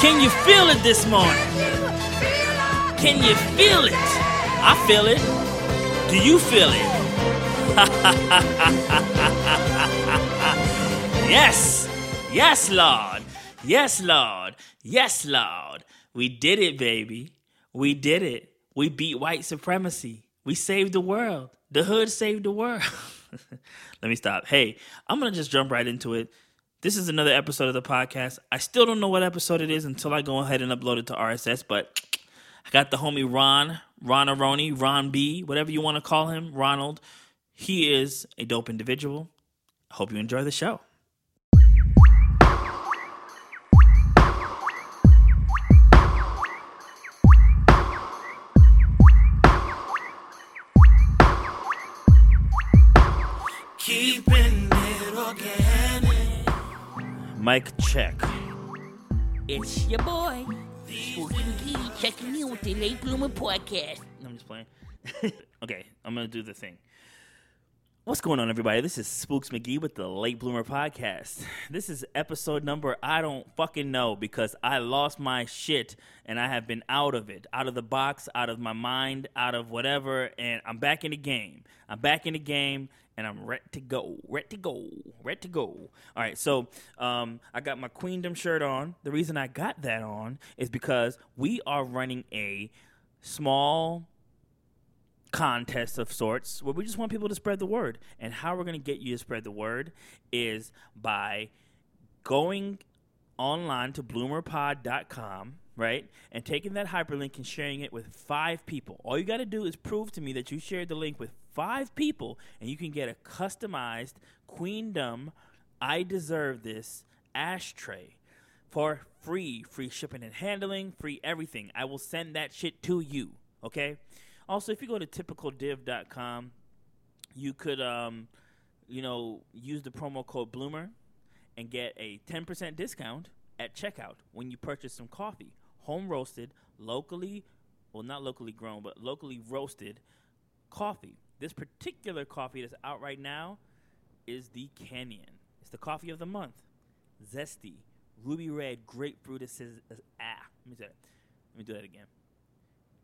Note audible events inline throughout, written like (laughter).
Can you feel it this morning? Can you feel it? I feel it. Do you feel it? (laughs) yes. Yes, Lord. Yes, Lord. Yes, Lord. We did it, baby. We did it. We beat white supremacy. We saved the world. The hood saved the world. (laughs) Let me stop. Hey, I'm going to just jump right into it. This is another episode of the podcast. I still don't know what episode it is until I go ahead and upload it to RSS, but I got the homie Ron, Ron Aroni, Ron B, whatever you want to call him, Ronald. He is a dope individual. I hope you enjoy the show. Mic check. It's your boy, Spooky McGee, checking in with the Late Bloomer Podcast. I'm just playing. (laughs) okay, I'm gonna do the thing. What's going on, everybody? This is Spooks McGee with the Late Bloomer Podcast. This is episode number I don't fucking know because I lost my shit and I have been out of it, out of the box, out of my mind, out of whatever, and I'm back in the game. I'm back in the game and I'm ready to go, ready to go, ready to go. All right, so um, I got my Queendom shirt on. The reason I got that on is because we are running a small contest of sorts where we just want people to spread the word. And how we're going to get you to spread the word is by going online to bloomerpod.com, right? And taking that hyperlink and sharing it with five people. All you got to do is prove to me that you shared the link with five people and you can get a customized Queendom I deserve this ashtray for free, free shipping and handling, free everything. I will send that shit to you, okay? Also, if you go to typicaldiv.com, you could, um, you know, use the promo code Bloomer and get a 10% discount at checkout when you purchase some coffee. Home roasted, locally, well, not locally grown, but locally roasted coffee. This particular coffee that's out right now is the Kenyan. It's the coffee of the month. Zesty, ruby red, grapefruit. It says, ah, let me say it. Let me do that again.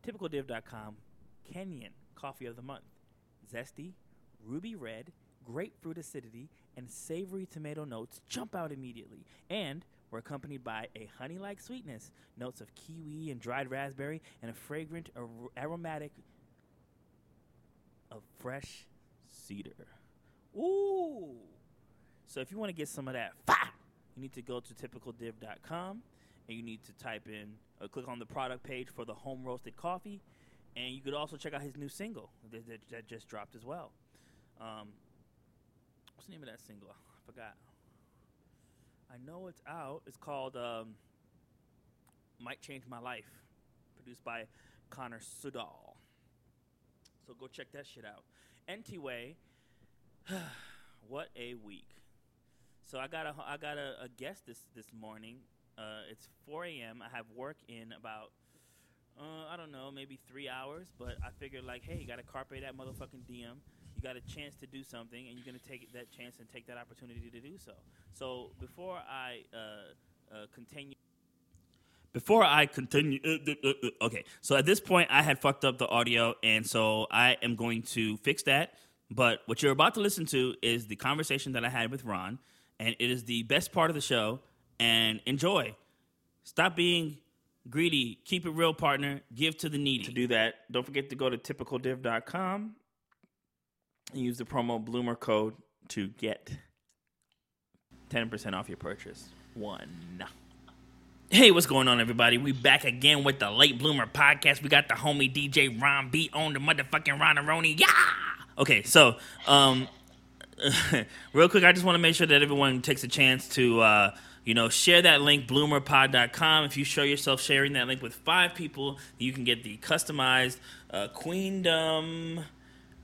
Typicaldiv.com Kenyan coffee of the month. Zesty, ruby red, grapefruit acidity, and savory tomato notes jump out immediately. And we're accompanied by a honey like sweetness, notes of kiwi and dried raspberry, and a fragrant ar- aromatic of fresh cedar. Ooh! So if you want to get some of that, fire, you need to go to typicaldiv.com and you need to type in, uh, click on the product page for the home roasted coffee and you could also check out his new single that, that, that just dropped as well. Um, what's the name of that single? I forgot. I know it's out. It's called um, "Might Change My Life," produced by Connor Sudall. So go check that shit out. Anyway, (sighs) what a week. So I got a I got a, a guest this this morning. Uh, it's 4 a.m. I have work in about uh, I don't know, maybe three hours. But I figured, like, hey, you got to carpe that motherfucking DM. You got a chance to do something, and you're gonna take that chance and take that opportunity to do so. So before I uh, uh, continue. Before I continue, uh, uh, uh, okay. So at this point, I had fucked up the audio, and so I am going to fix that. But what you're about to listen to is the conversation that I had with Ron, and it is the best part of the show. And enjoy. Stop being greedy, keep it real, partner. Give to the needy. To do that, don't forget to go to typicaldiv.com and use the promo Bloomer code to get 10% off your purchase. One. Hey, what's going on, everybody? We back again with the Late Bloomer podcast. We got the homie DJ Ron B on the motherfucking Ron Aroni. Yeah! Okay, so, um, (laughs) real quick, I just want to make sure that everyone takes a chance to, uh, you know, share that link, bloomerpod.com. If you show yourself sharing that link with five people, you can get the customized uh, Queendom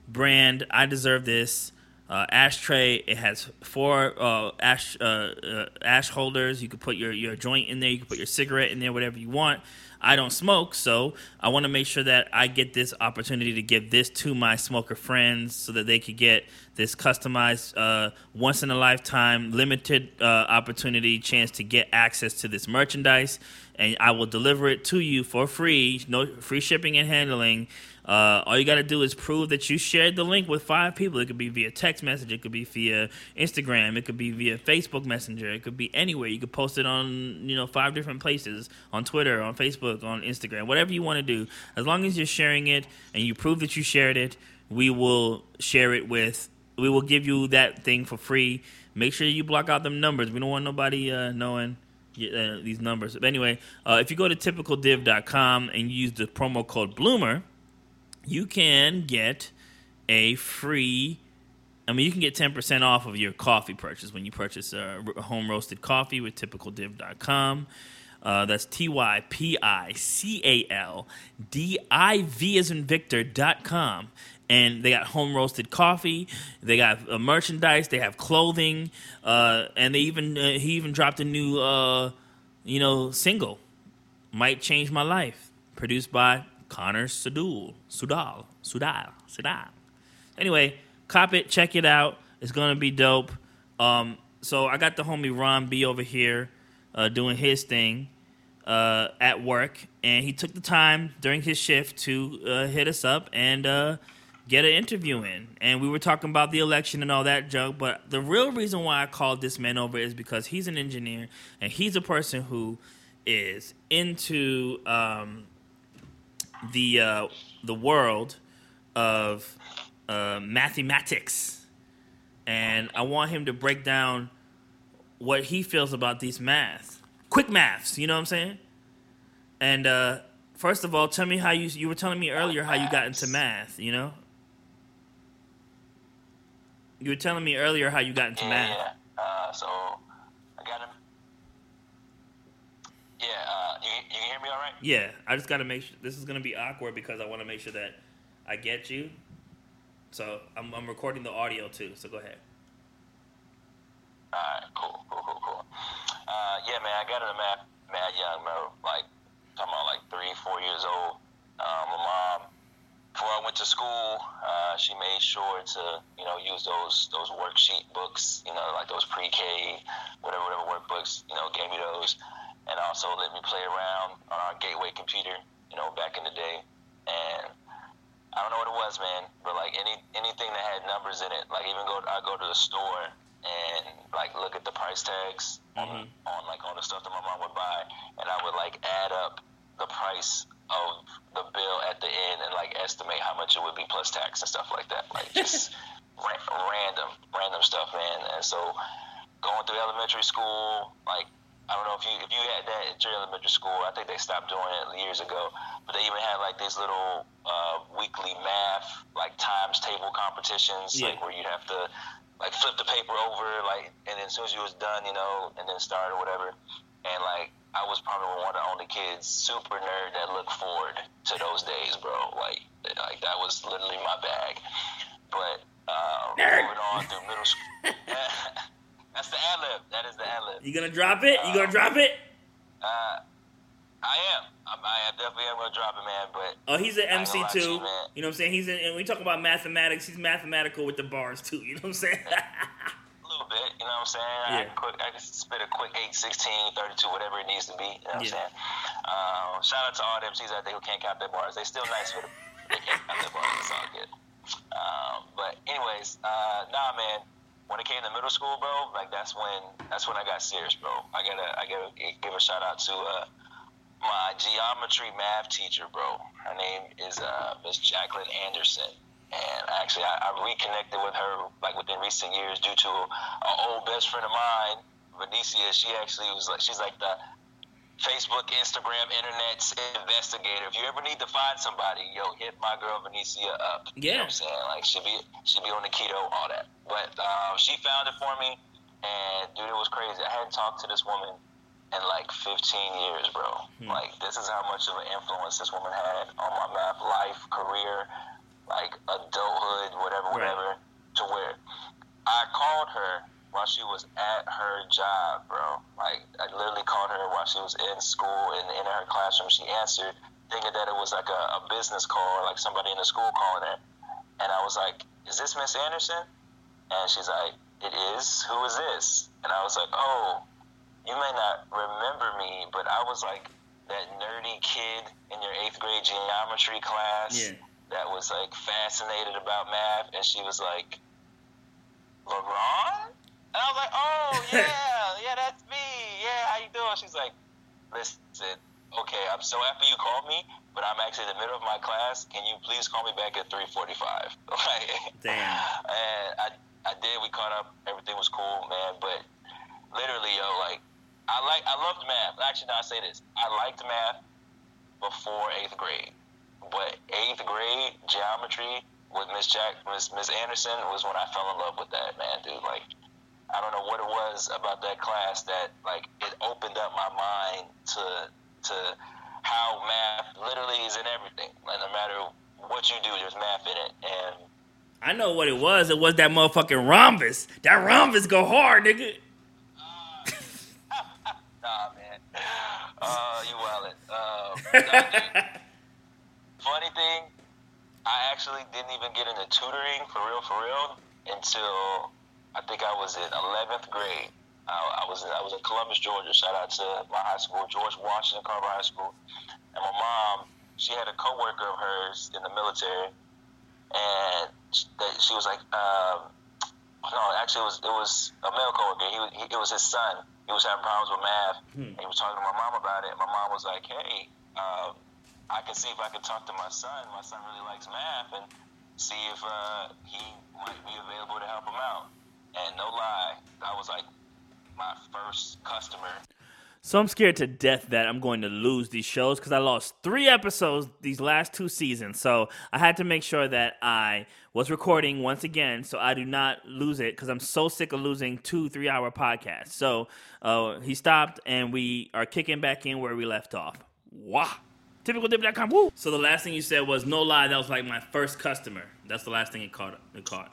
brand. I deserve this. Uh, ashtray. It has four uh, ash uh, uh, ash holders. You can put your, your joint in there. You can put your cigarette in there, whatever you want. I don't smoke, so I want to make sure that I get this opportunity to give this to my smoker friends so that they could get this customized, uh, once in a lifetime, limited uh, opportunity chance to get access to this merchandise. And I will deliver it to you for free, no free shipping and handling. Uh, all you got to do is prove that you shared the link with five people. It could be via text message, it could be via Instagram, it could be via Facebook Messenger, it could be anywhere. You could post it on you know five different places on Twitter, on Facebook, on Instagram, whatever you want to do. As long as you're sharing it and you prove that you shared it, we will share it with. We will give you that thing for free. Make sure you block out them numbers. We don't want nobody uh, knowing uh, these numbers. But anyway, uh, if you go to typicaldiv.com and use the promo code Bloomer you can get a free I mean, you can get 10% off of your coffee purchase when you purchase a home roasted coffee with typicaldiv.com. Uh, that's T Y P I C A L D I V as in Victor.com. And they got home roasted coffee, they got uh, merchandise, they have clothing, uh, and they even uh, he even dropped a new uh, you know single, "Might Change My Life," produced by Connor Sudul, Sudal, Sudal, Sudal. Anyway, cop it, check it out. It's gonna be dope. Um, so I got the homie Ron B over here uh, doing his thing uh, at work, and he took the time during his shift to uh, hit us up and uh, get an interview in. And we were talking about the election and all that junk. But the real reason why I called this man over is because he's an engineer and he's a person who is into um, the uh, the world of uh, mathematics, and I want him to break down what he feels about these math, quick maths. You know what I'm saying? And uh, first of all, tell me how you you were telling me earlier how you got into math. You know, you were telling me earlier how you got into yeah, math. Yeah. Uh, so I got him. Yeah. Uh, you, you can hear me all right? Yeah, I just got to make sure this is gonna be awkward because I want to make sure that I get you. So I'm, I'm recording the audio too. So go ahead. All right. Cool. Cool. Cool. Cool. Uh, yeah, man. I got into math mad young, bro. Like talking about like three, four years old. Um, my mom, before I went to school, uh, she made sure to you know use those those worksheet books. You know, like those pre-K, whatever whatever workbooks. You know, gave me those and also let me play around on our gateway computer, you know, back in the day. And I don't know what it was, man, but like any anything that had numbers in it, like even go I go to the store and like look at the price tags Mhm. on, on like all the stuff that my mom would buy, and I would like add up the price of the bill at the end and like estimate how much it would be plus tax and stuff like that, like just (laughs) ra- random random stuff, man. And so going through elementary school, like I don't know if you if you had that at your elementary school. I think they stopped doing it years ago. But they even had like these little uh, weekly math like times table competitions, Yeah. like where you'd have to like flip the paper over, like, and then as soon as you was done, you know, and then start or whatever. And like I was probably one of the only kids, super nerd, that looked forward to those days, bro. Like like that was literally my bag. But uh, Nerd. moving on through middle school. (laughs) (laughs) That's the ad lib. That is the ad lib. You gonna drop it? You gonna drop it? Uh, I am. I definitely am gonna drop it, man. But Oh, he's an MC gonna lie to too. you. You know what I'm saying? He's in, and we talk about mathematics. He's mathematical with the bars too. You know what I'm saying? (laughs) a little bit, you know what I'm saying? I Yeah. can quick, I can spit a quick 8, 16, 32, whatever it needs to be. You know what Yeah. I'm saying? Uh, shout out to all the MCs out there who can't count their bars. They still nice with it. (laughs) They can't count their bars. It's all good. Um, but anyways, uh, nah, man. When it came to middle school, bro, like that's when that's when I got serious, bro. I gotta I gotta give a shout out to uh, my geometry math teacher, bro. Her name is uh, Miss Jacqueline Anderson. And actually, I, I reconnected with her like within recent years due to an old best friend of mine, Venicia. She actually was like, she's like the Facebook, Instagram, internet's investigator. If you ever need to find somebody, yo, hit my girl Venicia up. You Yeah. know what I'm saying? Like, she be she be on the keto, all that. But um, she found it for me, and dude, it was crazy. I hadn't talked to this woman in like 15 years, bro. Hmm. Like, this is how much of an influence this woman had on my math life, career, like adulthood, whatever, Right. whatever. To where I called her while she was at her job, bro. Like I literally called her while she was in school and in her classroom. She answered, thinking that it was like a, a business call, like somebody in the school calling her. And I was like, "Is this Miss Anderson?" And she's like, "It is. Who is this?" And I was like, "Oh, you may not remember me, but I was like that nerdy kid in your eighth grade geometry class Yeah. that was like fascinated about math." And she was like, "LeBron?" And I was like, "Oh (laughs) yeah, yeah, that's me. Yeah, how you doing?" She's like, "Listen, okay, I'm so happy you called me, but I'm actually in the middle of my class. Can you please call me back at 3:45?" (laughs) Like, Damn. and I, I did. We caught up. Everything was cool, man. But literally, yo, like, I like, I loved math. Actually, no, I say this. I liked math before eighth grade, but eighth grade geometry with Miss Jack, Miss Miss Anderson was when I fell in love with that, man, dude. Like, I don't know what it was about that class that, like, it opened up my mind to to how math literally is in everything. Like, no matter what you do, there's math in it, and I know what it was. It was that motherfucking rhombus. That rhombus go hard, nigga. (laughs) Nah, man. Uh, you wildin'. (laughs) Uh, nah. Funny thing, I actually didn't even get into tutoring for real, for real, until I think I was in 11th grade. I, I was in, I was in Columbus, Georgia. Shout out to my high school, George Washington Carver High School. And my mom, she had a coworker of hers in the military, and she, that she was like, um, no, actually, it was it was a male coworker. He, he it was his son. He was having problems with math. Hmm. And he was talking to my mom about it. My mom was like, "Hey, um, I can see if I can talk to my son. My son really likes math, and see if uh, he might be available to help him out." And no lie, that was like my first customer. So I'm scared to death that I'm going to lose these shows because I lost three episodes these last two seasons. So I had to make sure that I was recording once again so I do not lose it because I'm so sick of losing two three hour podcasts. So uh, he stopped and we are kicking back in where we left off. Wow. TypicalDiv.com. Woo. So the last thing you said was no lie. That was like my first customer. That's the last thing it caught. It caught.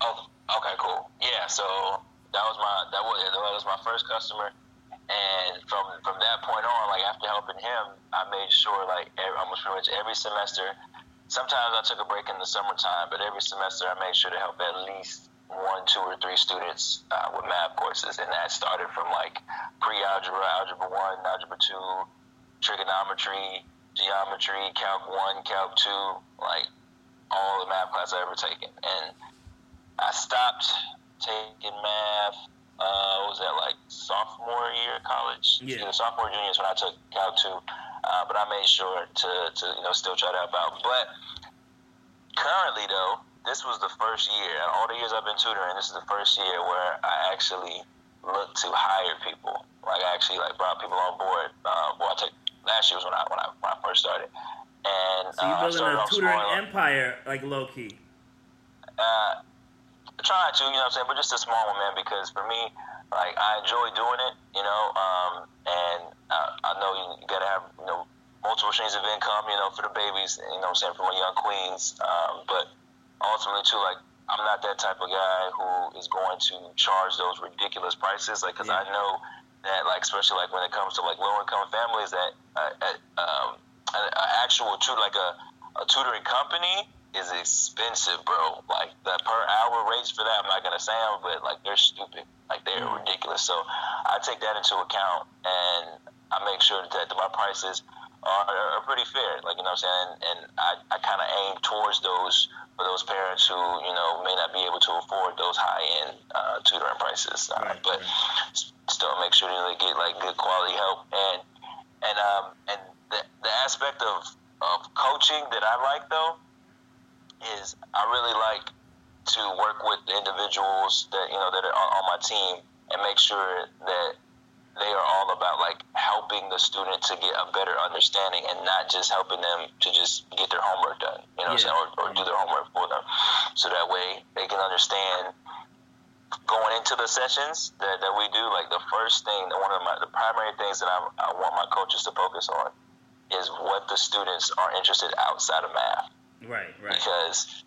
Oh, okay, cool. Yeah, so that was my that was that was my first customer, and from from that point on, like after helping him, I made sure like every, almost pretty much every semester. Sometimes I took a break in the summertime, but every semester I made sure to help at least one, two, or three students uh, with math courses, and that started from like pre-algebra, algebra one, algebra two, trigonometry, geometry, calc one, calc two, like all the math classes I ever taken, and I stopped taking math. Uh, was that like sophomore year of college? Yeah. Either sophomore or junior is when I took Calc two. Uh, but I made sure to, to you know still try to help out. But currently though, this was the first year. and All the years I've been tutoring, this is the first year where I actually looked to hire people. Like I actually like brought people on board. Uh, well, I took last year was when I when I when I first started. And So you're uh, building a tutoring empire, like low key. uh, try to, you know what I'm saying, but just a small one, man, because for me, like, I enjoy doing it, you know, um, and uh, I know you, you gotta have, you know, multiple streams of income, you know, for the babies, you know what I'm saying, for my young queens, um, but ultimately, too, like, I'm not that type of guy who is going to charge those ridiculous prices, like, because Yeah. I know that, like, especially, like, when it comes to, like, low-income families, that uh, uh, um, an actual, tu- like, a, a tutoring company is expensive, bro. Like the per hour rates for that, I'm not gonna say them, but like they're stupid. Like they're Mm. ridiculous. So I take that into account and I make sure that my prices are, are pretty fair. Like you know what I'm saying, and I, I kind of aim towards those for those parents who you know may not be able to afford those high end uh, tutoring prices, uh, Right, but right. still make sure that they get like good quality help and and um and the, the aspect of of coaching that I like though is I really like to work with the individuals that you know that are on, my team and make sure that they are all about like helping the student to get a better understanding and not just helping them to just get their homework done, you know, Yeah. saying, or, or do their homework for them, so that way they can understand going into the sessions that, that we do. Like the first thing, one of my the primary things that I, I want my coaches to focus on is what the students are interested outside of math Right, right. because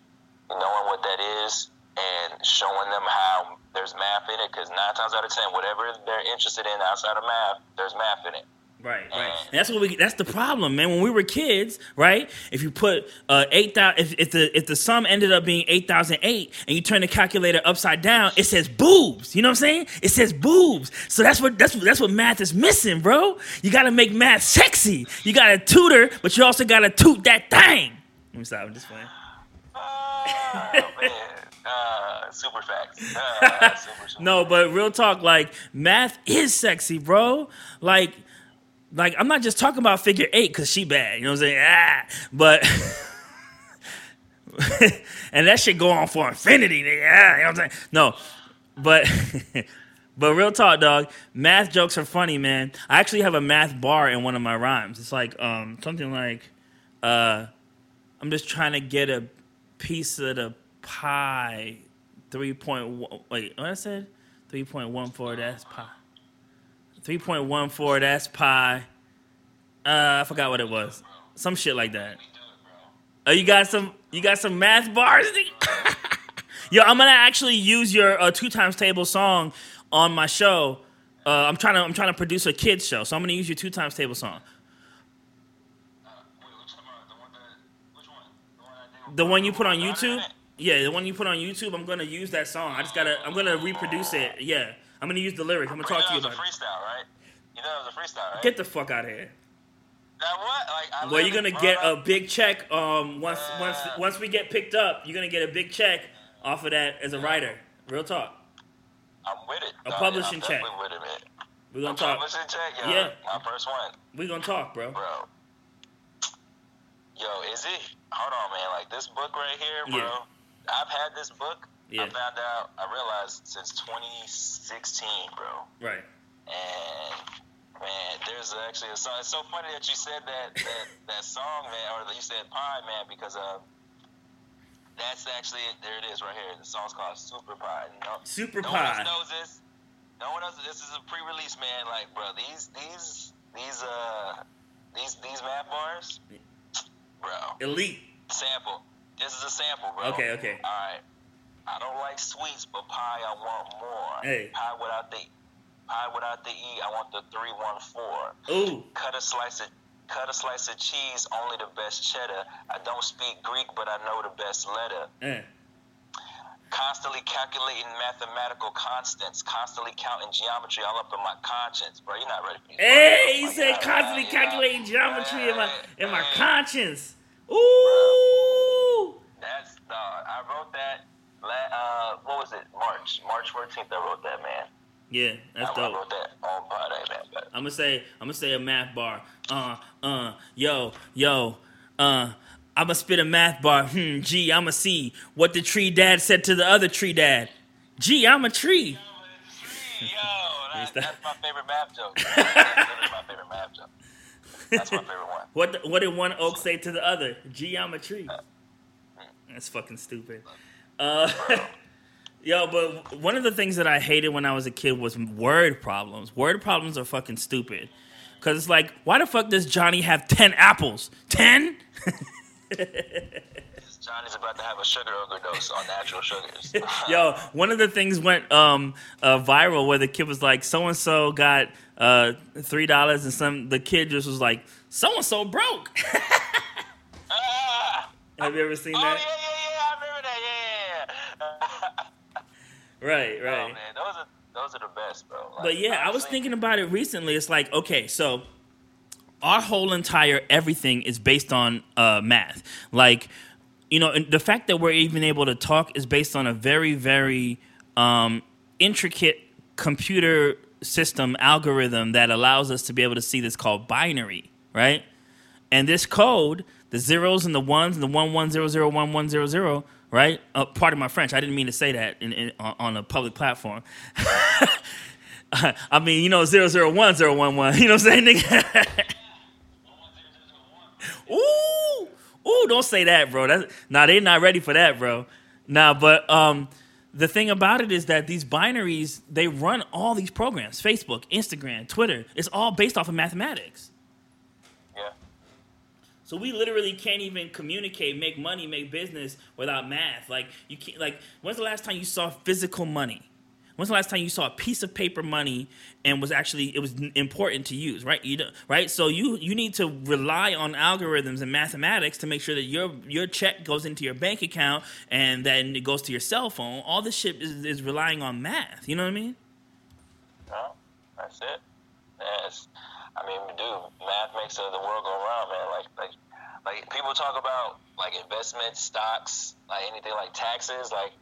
knowing what that is and showing them how there's math in it because nine times out of ten, whatever they're interested in outside of math, there's math in it. Right, right. And that's what we. That's the problem, man. When we were kids, right? If you put uh, eight thousand, if, if the if the sum ended up being eight thousand eight, and you turn the calculator upside down, it says boobs. You know what I'm saying? It says boobs. So that's what that's what that's what math is missing, bro. You got to make math sexy. You got to tutor, but you also got to toot that thing. Let me stop. I'm just playing. Oh man, (laughs) uh, super facts. Uh, (laughs) super, super. No, but real talk, like math is sexy, bro. Like, like I'm not just talking about figure eight because she bad. You know what I'm saying? Ah, but (laughs) and that shit go on for infinity, nigga. Ah, you know what I'm saying? No, but but real talk, dog. Math jokes are funny, man. I actually have a math bar in one of my rhymes. It's like um something like uh I'm just trying to get a piece of the pie. Three point one. Wait, what I said? Three point one four. That's pie. Three point one four. That's pie. Uh, I forgot what it was. Some shit like that. Oh, you got some. You got some math bars. (laughs) Yo, I'm gonna actually use your uh, two times table song on my show. Uh, I'm trying to. I'm trying to produce a kids show, so I'm gonna use your two times table song. Wait, which one? The one that, which one? The one I did. The one you put on YouTube? Yeah, the one you put on YouTube. I'm gonna use that song. I just gotta. I'm gonna reproduce it. Yeah, I'm gonna use the lyrics. I'm gonna talk to you about it. a freestyle, right? You know it was a freestyle, right? Get the fuck out of here. that what? Like, I Well, you're gonna get a big check. Um, once Uh. once once we get picked up, you're gonna get a big check off of that as a writer. Real talk. I'm with it. a dog. publishing I'm check. with it, man. We're gonna talk. publishing check, yo. Yeah. My first one, We're gonna talk, bro. bro. Yo, is it? Hold on, man. Like this book right here, bro. Yeah. I've had this book. Yeah. I found out. I realized since 2016, bro. Right. And man, there's actually a song. It's so funny that you said that that, (laughs) that song, man, or that you said pie, man, because uh, that's actually there. It is right here. The song's called Super Pie. No, Super no one pie. else knows this. No one else. This is a pre-release, man. Like, bro, these these these uh these these math bars, bro. Elite. Sample. This is a sample, bro. Okay, okay. All right. I don't like sweets, but pie I want more. Hey. Pie without the pie without the e. I want the three one four. Ooh. Cut a slice of cut a slice of cheese. Only the best cheddar. I don't speak Greek, but I know the best letter. Eh. Constantly calculating mathematical constants. Constantly counting geometry all up in my conscience, bro. You're not ready for these. Hey, he said constantly yeah. calculating geometry in my in my Hey. conscience. Ooh. That's dog. I wrote that. Uh, what was it? March, March 14th. I wrote that, man. Yeah, that's the. I dope. wrote that Friday, man. I'm gonna say I'm gonna say a math bar. Uh uh yo yo uh I'm gonna spit a math bar. Hmm. Gee, I'm gonna see what the tree dad said to the other tree dad. Gee, I'm a tree. Yo, that, Is that- that's my favorite math joke. That's my favorite math joke. That's my favorite one. (laughs) What the, what did one oak say to the other? Gee, I'm a tree. That's fucking stupid. Uh, (laughs) yo, but one of the things that I hated when I was a kid was word problems. Word problems are fucking stupid. Cause it's like, why the fuck does Johnny have ten apples? Ten? (laughs) Johnny's about to have a sugar overdose on natural sugars. (laughs) Yo, one of the things went um uh, viral where the kid was like, so and so got uh three dollars, and some the kid just was like, so and so broke. (laughs) ah! Have you ever seen Oh yeah, that? yeah, yeah. I remember that. Yeah, yeah. (laughs) Right, yeah. right. Oh man, those are those are the best, bro. Like, But yeah, I was thinking about it recently. It's like, okay, so our whole entire everything is based on uh, math. Like, you know, the fact that we're even able to talk is based on a very, very um, intricate computer system algorithm that allows us to be able to see this called binary, right? And this code, the zeros and the ones and the one one zero zero one one zero zero, right? Uh, pardon my French. I didn't mean to say that in, in, on, on a public platform. (laughs) I mean, you know, zero zero one zero one one. (laughs) You know what I'm saying, nigga? (laughs) ooh, ooh, don't say that, bro. That's nah, they're not ready for that, bro. Nah, but um, the thing about it is that these binaries they run all these programs: Facebook, Instagram, Twitter. It's all based off of mathematics. Yeah. So we literally can't even communicate, make money, make business without math. Like you can't. Like when's the last time you saw physical money? When's the last time you saw a piece of paper money and was actually it was important to use, right? You know, right? So you you need to rely on algorithms and mathematics to make sure that your your check goes into your bank account and then it goes to your cell phone. All this shit is, is relying on math. You know what I mean? No, that's it. Yes. I mean, dude, math makes the world go round, man. Like, like, like people talk about like investments, stocks, like anything like taxes, like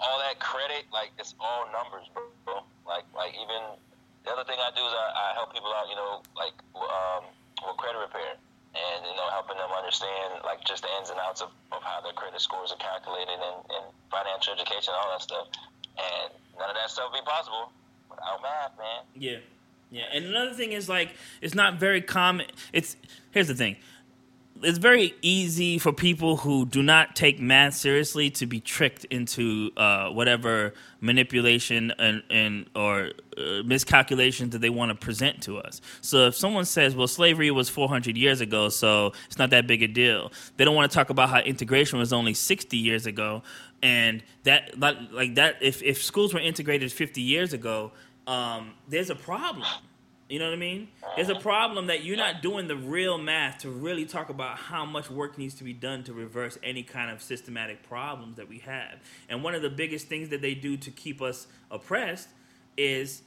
all that credit, like it's all numbers, bro. Like, like even the other thing I do is I, I help people out, you know, like um, with credit repair, and you know, helping them understand like just the ins and outs of, of how their credit scores are calculated and, and financial education, all that stuff. And none of that stuff would be possible without math, man. Yeah. Yeah, and another thing is like it's not very common. It's here's the thing. It's very easy for people who do not take math seriously to be tricked into uh, whatever manipulation and, and or uh, miscalculations that they want to present to us. So if someone says, "Well, slavery was 400 years ago, so it's not that big a deal," they don't want to talk about how integration was only 60 years ago, and that like that if if schools were integrated 50 years ago, um, there's a problem. You know what I mean? There's a uh-huh. problem that you're not doing the real math to really talk about how much work needs to be done to reverse any kind of systematic problems that we have. And one of the biggest things that they do to keep us oppressed is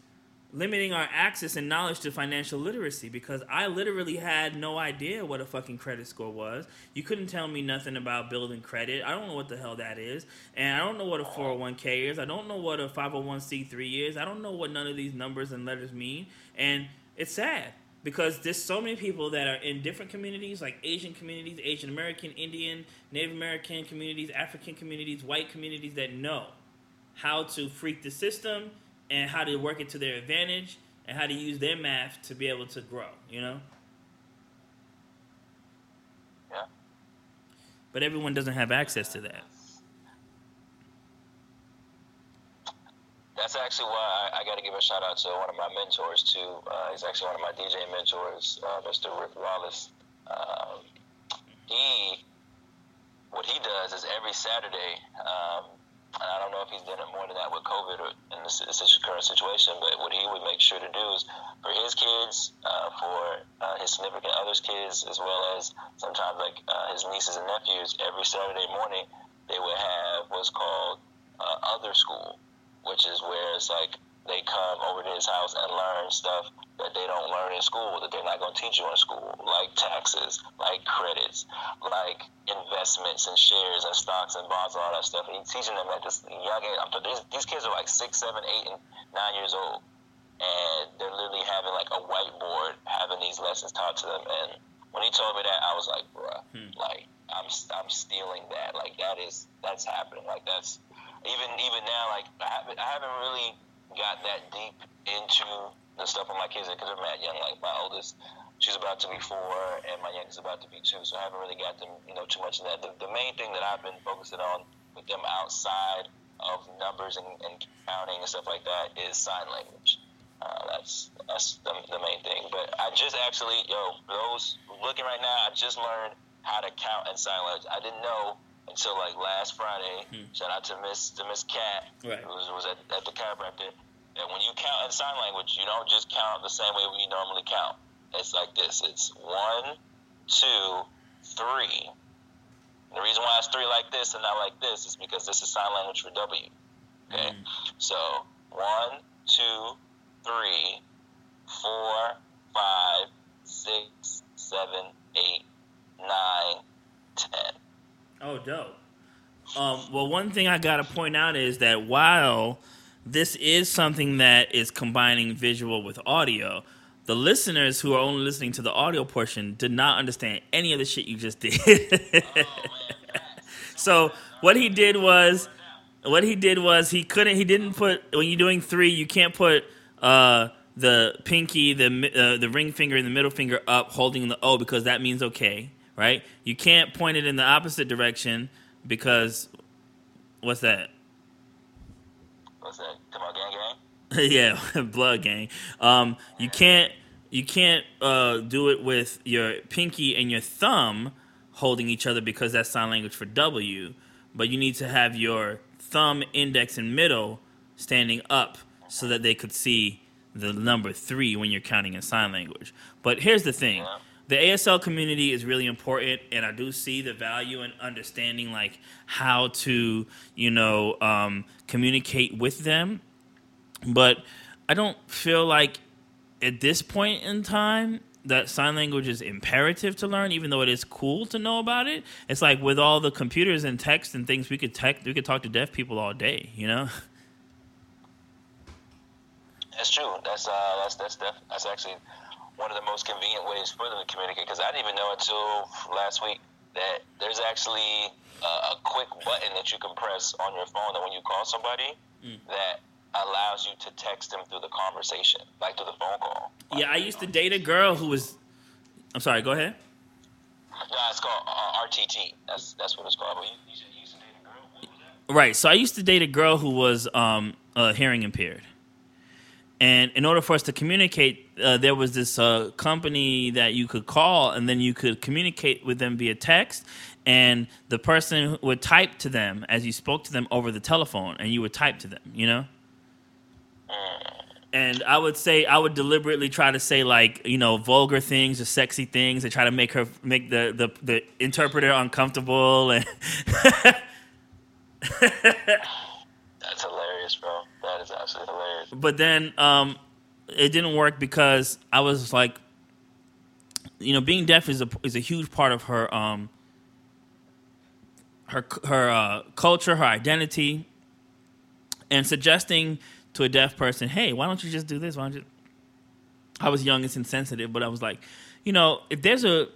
limiting our access and knowledge to financial literacy because I literally had no idea what a fucking credit score was. You couldn't tell me nothing about building credit. I don't know what the hell that is. And I don't know what a uh-huh. 401k is. I don't know what a 501c3 is. I don't know what none of these numbers and letters mean. And it's sad because there's so many people that are in different communities like Asian communities, Asian American, Indian, Native American communities, African communities, white communities that know how to freak the system and how to work it to their advantage and how to use their math to be able to grow, you know? Yeah. But everyone doesn't have access to that. That's actually why I, I got to give a shout out to one of my mentors too. Uh, he's actually one of my DJ mentors, uh, Mr. Rick Wallace. Um, he, what he does is every Saturday, um, and I don't know if he's done it more than that with COVID or in this, current situation, but what he would make sure to do is for his kids, uh, for uh, his significant other's kids, as well as sometimes like uh, his nieces and nephews, every Saturday morning they would have what's called uh, other school, which is where it's like they come over to his house and learn stuff that they don't learn in school, that they're not going to teach you in school, like taxes, like credits, like investments and shares and stocks and bonds and all that stuff. And he's teaching them at this young age. These, these kids are like six, seven, eight, and nine years old. And they're literally having like a whiteboard, having these lessons taught to them. And when he told me that, I was like, bruh, Hmm. like, I'm, I'm stealing that. Like, that is, that's happening. Like, that's, even, even now, like, I haven't, I haven't really got that deep into the stuff with my kids because they're mad young. Like my oldest, she's about to be four, and my youngest is about to be two. So I haven't really got them, you know, too much in that. The, the main thing that I've been focusing on with them outside of numbers and, and counting and stuff like that is sign language. Uh, that's that's the, the main thing. But I just actually, yo, those looking right now, I just learned how to count in sign language. I didn't know until like last Friday. Hmm. Shout out to Miss to Miss Cat, Right. who was, was at, at the chiropractor. And when you count in sign language, you don't just count the same way we normally count. It's like this. It's one, two, three. And the reason why it's three like this and not like this is because this is sign language for W. Okay. Mm. So one, two, three, four, five, six, seven, eight, nine, ten. Oh, dope. Um, well, one thing I got to point out is that while this is something that is combining visual with audio, the listeners who are only listening to the audio portion did not understand any of the shit you just (laughs) did. so what he did was, what he did was he couldn't, he didn't put when you're doing three, you can't put uh, the pinky, the uh, the ring finger, and the middle finger up, holding the O because that means okay, right? You can't point it in the opposite direction because what's that? What's that? Come on, gang, gang. (laughs) yeah, (laughs) blood gang. Um, you can't you can't uh, do it with your pinky and your thumb holding each other because that's sign language for W. But you need to have your thumb, index, and middle standing up so that they could see the number three when you're counting in sign language. But here's the thing. Yeah. The ASL community is really important, and I do see the value in understanding like how to, you know, um, communicate with them. But I don't feel like at this point in time that sign language is imperative to learn, even though it is cool to know about it. It's like with all the computers and text and things, we could tech, we could talk to deaf people all day, you know. (laughs) That's true. That's uh, that's that's def- that's actually one of the most convenient ways for them to communicate. Because I didn't even know until last week that there's actually a, a quick button that you can press on your phone that when you call somebody that allows you to text them through the conversation, like through the phone call. Yeah, I used to date a girl who was. I'm sorry. Go ahead. No, it's called uh, RTT. That's that's what it's called. But you, you, said you used to date a girl. What was that? Right. So I used to date a girl who was um, uh, hearing impaired. And in order for us to communicate, uh, there was this uh, company that you could call, and then you could communicate with them via text. And the person would type to them as you spoke to them over the telephone, and you would type to them, you know? And I would say I would deliberately try to say like you know vulgar things or sexy things and try to make her make the the, the interpreter uncomfortable and (laughs) That's hilarious, bro. That is absolutely hilarious. but then um, it didn't work because I was like, you know, being deaf is a is a huge part of her um, her her uh, culture, her identity, and suggesting to a deaf person, "Hey, why don't you just do this? Why don't you?" I was young and insensitive, but I was like, you know, if there's a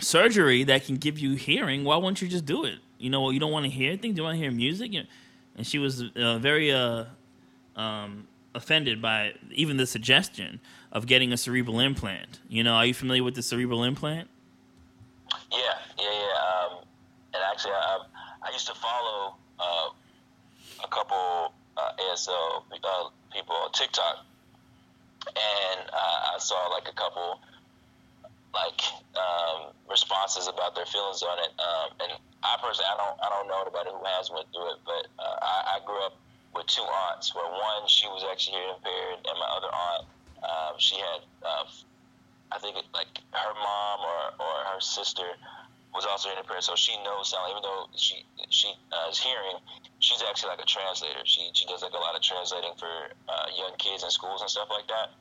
surgery that can give you hearing, why won't you just do it? You know, you don't want to hear things, you want to hear music. And she was uh, very uh, um, offended by even the suggestion of getting a cerebral implant. You know, are you familiar with the cerebral implant? Yeah, yeah, yeah. Um, and actually, I, I used to follow uh, a couple uh, ASL uh, people on TikTok, and uh, I saw like a couple like um, responses about their feelings on it. Um, and I personally, I don't, I don't know anybody who has went through it, but uh, I, I grew up with two aunts. Where one, she was actually hearing impaired, and my other aunt, um, she had, uh, I think, it, like her mom or, or her sister was also hearing impaired, so she knows sound. Even though she she uh, is hearing, she's actually like a translator. She she does like a lot of translating for uh, young kids in schools and stuff like that.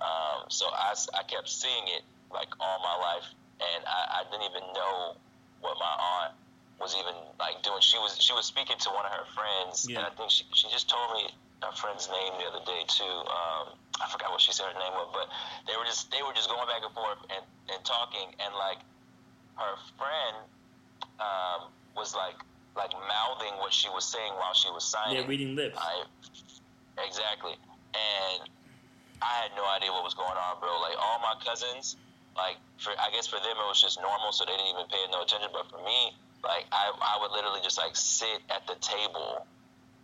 Um, so I kept seeing it like all my life, and I, I didn't even know what my aunt was even like doing. She was she was speaking to one of her friends, and Yeah. I think she she just told me her friend's name the other day too. Um, I forgot what she said her name was, but they were just they were just going back and forth and, and talking, and like her friend um, was like like mouthing what she was saying while she was signing. Yeah, reading lips. I, exactly. And I had no idea what was going on, bro. Like all my cousins, like for I guess for them it was just normal, so they didn't even pay no attention. But for me, like I, I would literally just like sit at the table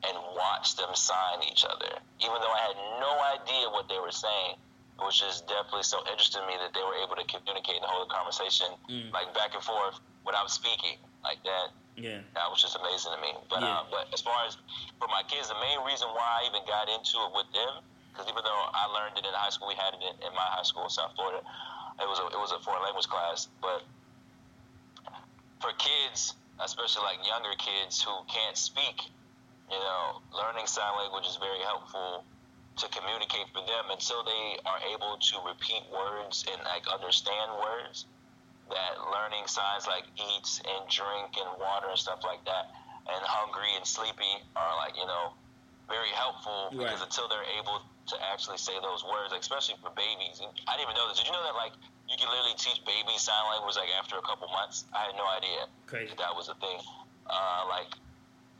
and watch them sign each other, even though I had no idea what they were saying. It was just definitely so interesting to me that they were able to communicate and hold a conversation Mm. like back and forth without speaking like that Yeah. that was just amazing to me. But Yeah. uh, but as far as for my kids, the main reason why I even got into it with them, because even though I learned it in high school, we had it in, in my high school in South Florida. It was a it was a foreign language class, but for kids, especially like younger kids who can't speak, you know, learning sign language is very helpful to communicate for them until they are able to repeat words and like understand words that learning signs like eats and drink and water and stuff like that and hungry and sleepy are like you know very helpful because until they're able to actually say those words especially for babies. And i didn't even know this. Did you know that like you can literally teach babies sign language like after a couple months i had no idea Crazy. that, that was a thing uh, like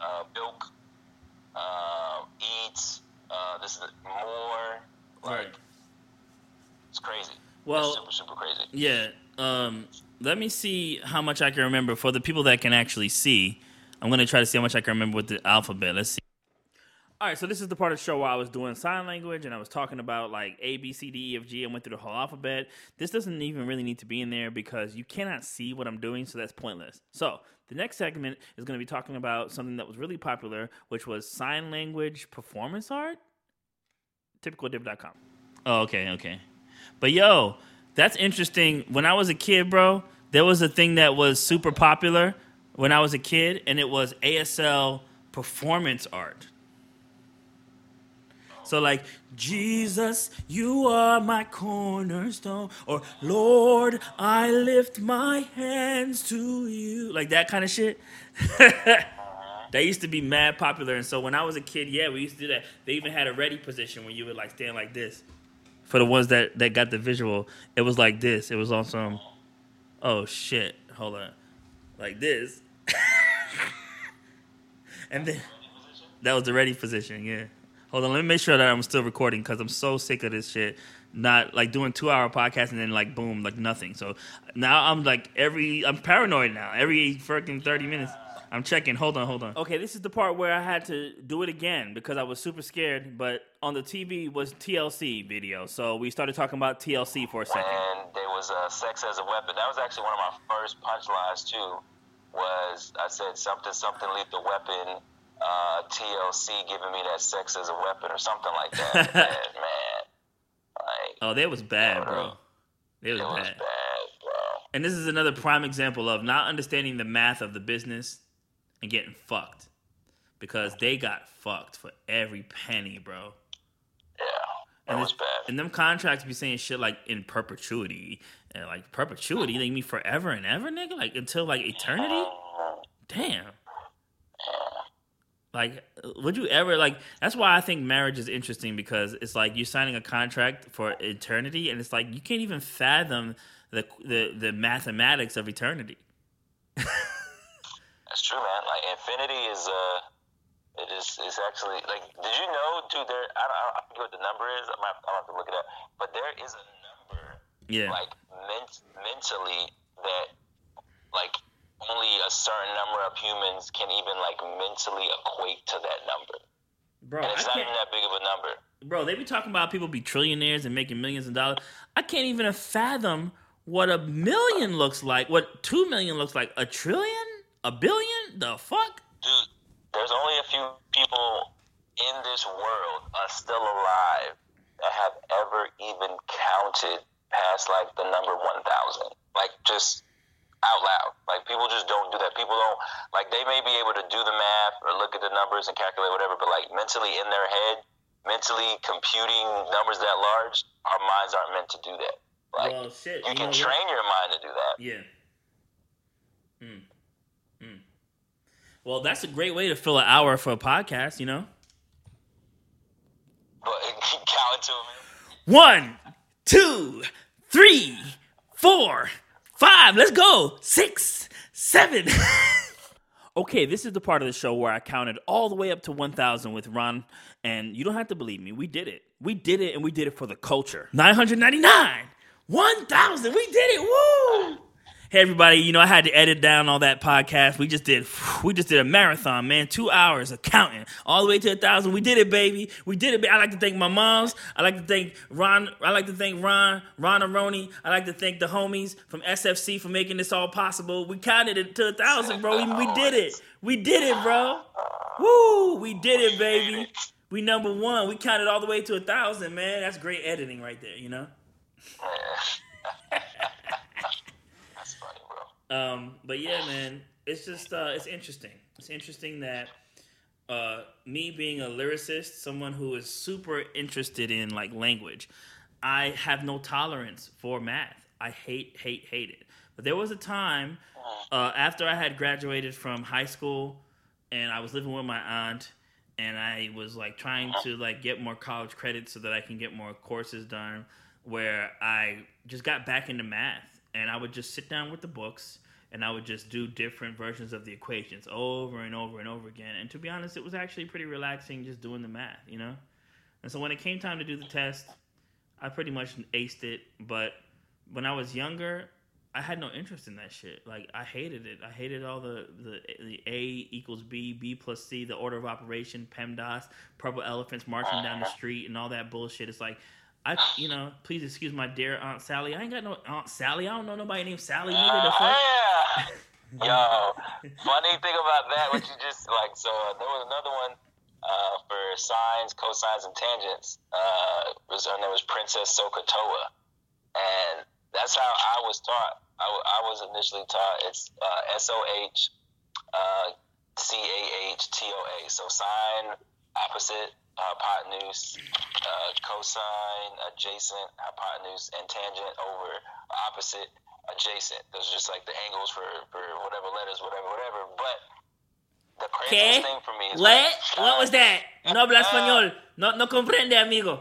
uh, milk uh, eat uh, this is more like Right. it's crazy Well- it's super super crazy Yeah. Um, let me see how much I can remember for the people that can actually see. I'm gonna try to see how much I can remember with the alphabet. Let's see. All right, so this is the part of the show where I was doing sign language and I was talking about like A, B, C, D, E, F, G, and went through the whole alphabet. This doesn't even really need to be in there because you cannot see what I'm doing, so that's pointless. So the next segment is going to be talking about something that was really popular, which was sign language performance art. TypicalDiv.com. Oh, okay, okay. But yo, that's interesting. When I was a kid, bro, there was a thing that was super popular when I was a kid, and it was ASL performance art. So like Jesus, you are my cornerstone, or Lord, I lift my hands to you, like that kind of shit. (laughs) that used to be mad popular, and so when I was a kid, yeah, we used to do that. They even had a ready position where you would like stand like this. For the ones that that got the visual, it was like this. It was on some. Oh shit! Hold on, like this, (laughs) and then that was the ready position. Yeah. Hold on, let me make sure that I'm still recording because I'm so sick of this shit. Not like doing two hour podcast and then like boom, like nothing. So now I'm like every I'm paranoid now. Every freaking thirty minutes. I'm checking. Hold on, hold on. Okay, this is the part where I had to do it again because I was super scared. But on the TV was TLC video, so we started talking about TLC for a second. And there was uh, sex as a weapon. That was actually one of my first punchlines too. Was I said something something lethal weapon uh, TLC giving me that sex as a weapon or something like that. (laughs) man, man. Like, Oh, that was bad, bro. It was it was bad. bad, bro. And this is another prime example of not understanding the math of the business and getting fucked. Because they got fucked for every penny, bro. Yeah, that And, this- bad. and them contracts be saying shit like in perpetuity. And like perpetuity, they mean forever and ever, nigga? Like until like eternity? Damn. Like, would you ever like? That's why I think marriage is interesting because it's like you're signing a contract for eternity, and it's like you can't even fathom the the, the mathematics of eternity. (laughs) That's true, man. Like infinity is uh, it is it's actually like. Did you know, dude? There, I don't, I don't forget what the number is. I'm gonna have to look it up. But there is a number, Yeah. like ment- mentally, that like only a certain number of humans can even like mentally equate to that number. bro, And I it's not can't, even that big of a number. bro, they be talking about people be trillionaires and making millions of dollars. I can't even fathom what a million looks like. What two million looks like? A trillion? A billion? The fuck? dude, there's only a few people in this world are still alive that have ever even counted past like the number 1,000. Like just out loud. Like people just don't do that. People don't like they may be able to do the math or look at the numbers and calculate whatever, but like mentally in their head, mentally computing numbers that large, our minds aren't meant to do that. Like well, shit. you you can what? train your mind to do that. Yeah. Mm. Mm. Well, that's a great way to fill an hour for a podcast, you know? But (laughs) count to. One, two, three, four, five. Let's go. Six, seven. (laughs) okay, this is the part of the show where I counted all the way up to 1,000 with Ron. And you don't have to believe me. We did it. We did it, and we did it for the culture. 999. 1,000. We did it. Woo! Hey everybody, you know I had to edit down all that podcast. We just did we just did a marathon, man. Two hours of counting all the way to a thousand. We did it, baby. We did it. ba- I like to thank my moms. I like to thank Ron. I like to thank Ron, Ron Aroni. I like to thank the homies from SFC for making this all possible. We counted it to a thousand, bro. We, we did it. We did it, bro. Woo! We did it, baby. We number one. We counted all the way to a thousand, man. That's great editing right there, you know. That's funny, bro. Um, but yeah, (sighs) man, it's just uh, it's interesting. It's interesting that uh, me being a lyricist, someone who is super interested in like language, I have no tolerance for math. I hate, hate, hate it. But there was a time (sighs) uh, after I had graduated from high school, and I was living with my aunt, and I was like trying to like get more college credits so that I can get more courses done. Where I just got back into math, and I would just sit down with the books, and I would just do different versions of the equations over and over and over again. And to be honest, it was actually pretty relaxing just doing the math, you know. And so when it came time to do the test, I pretty much aced it. But when I was younger, I had no interest in that shit. Like I hated it. I hated all the the the A equals B, B plus C, the order of operation, PEMDAS, purple elephants marching down the street, and all that bullshit. It's like. I, you know, please excuse my dear Aunt Sally. I ain't got no Aunt Sally. I don't know nobody named Sally. Uh, fuck. yeah. Yo, (laughs) funny thing about that, what you just like. So uh, there was another one uh, for sines, cosines, and tangents. Uh, was her name was Princess SOHCAHTOA, and that's how I was taught. I was initially taught it's uh, S O H uh, C A H T O A. So sine, opposite, hypotenuse, uh, cosine, adjacent, hypotenuse, and tangent over opposite, adjacent. Those are just like the angles for, for whatever letters, whatever, whatever. But the ¿Qué? craziest thing for me is What? when- What was that? No habla español. No, no comprende, amigo.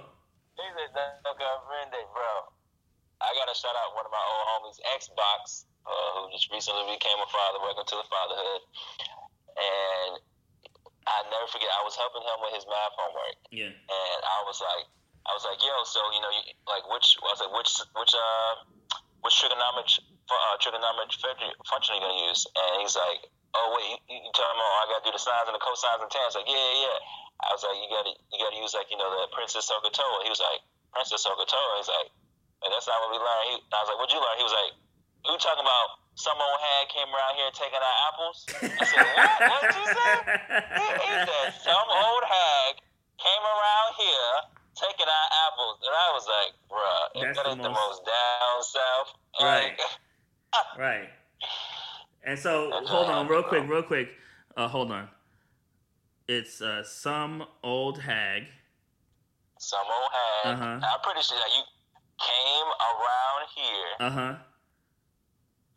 "No comprende, bro." I gotta shout out one of my old homies, Xbox, uh, who just recently became a father. Welcome to the fatherhood. Forget, I was helping him with his math homework, Yeah. and I was like, I was like, yo, so you know, you, like which, I was like, which, which, uh, which trigonomic, uh, trigonomic function- function are you gonna use? And he's like, oh wait, you, you telling me, oh, I gotta do the sines and the cosines and tans? Like, yeah, yeah, yeah. I was like, you gotta, you gotta use like, you know, the Princess SOHCAHTOA. He was like, Princess SOHCAHTOA. He's like, and that's not what we learned. He, I was like, what'd you learn? He was like, you talking about some old hag came around here taking our apples? I said, what? What did you say? He, said, some old hag came around here taking our apples. And I was like, bruh, That's that the ain't the most- most down south. Right. Like, (laughs) Right. And so, hold on, real quick, real quick. Uh, hold on. It's uh, some old hag. some old hag. Uh-huh. I'm pretty sure that you came around here Uh huh.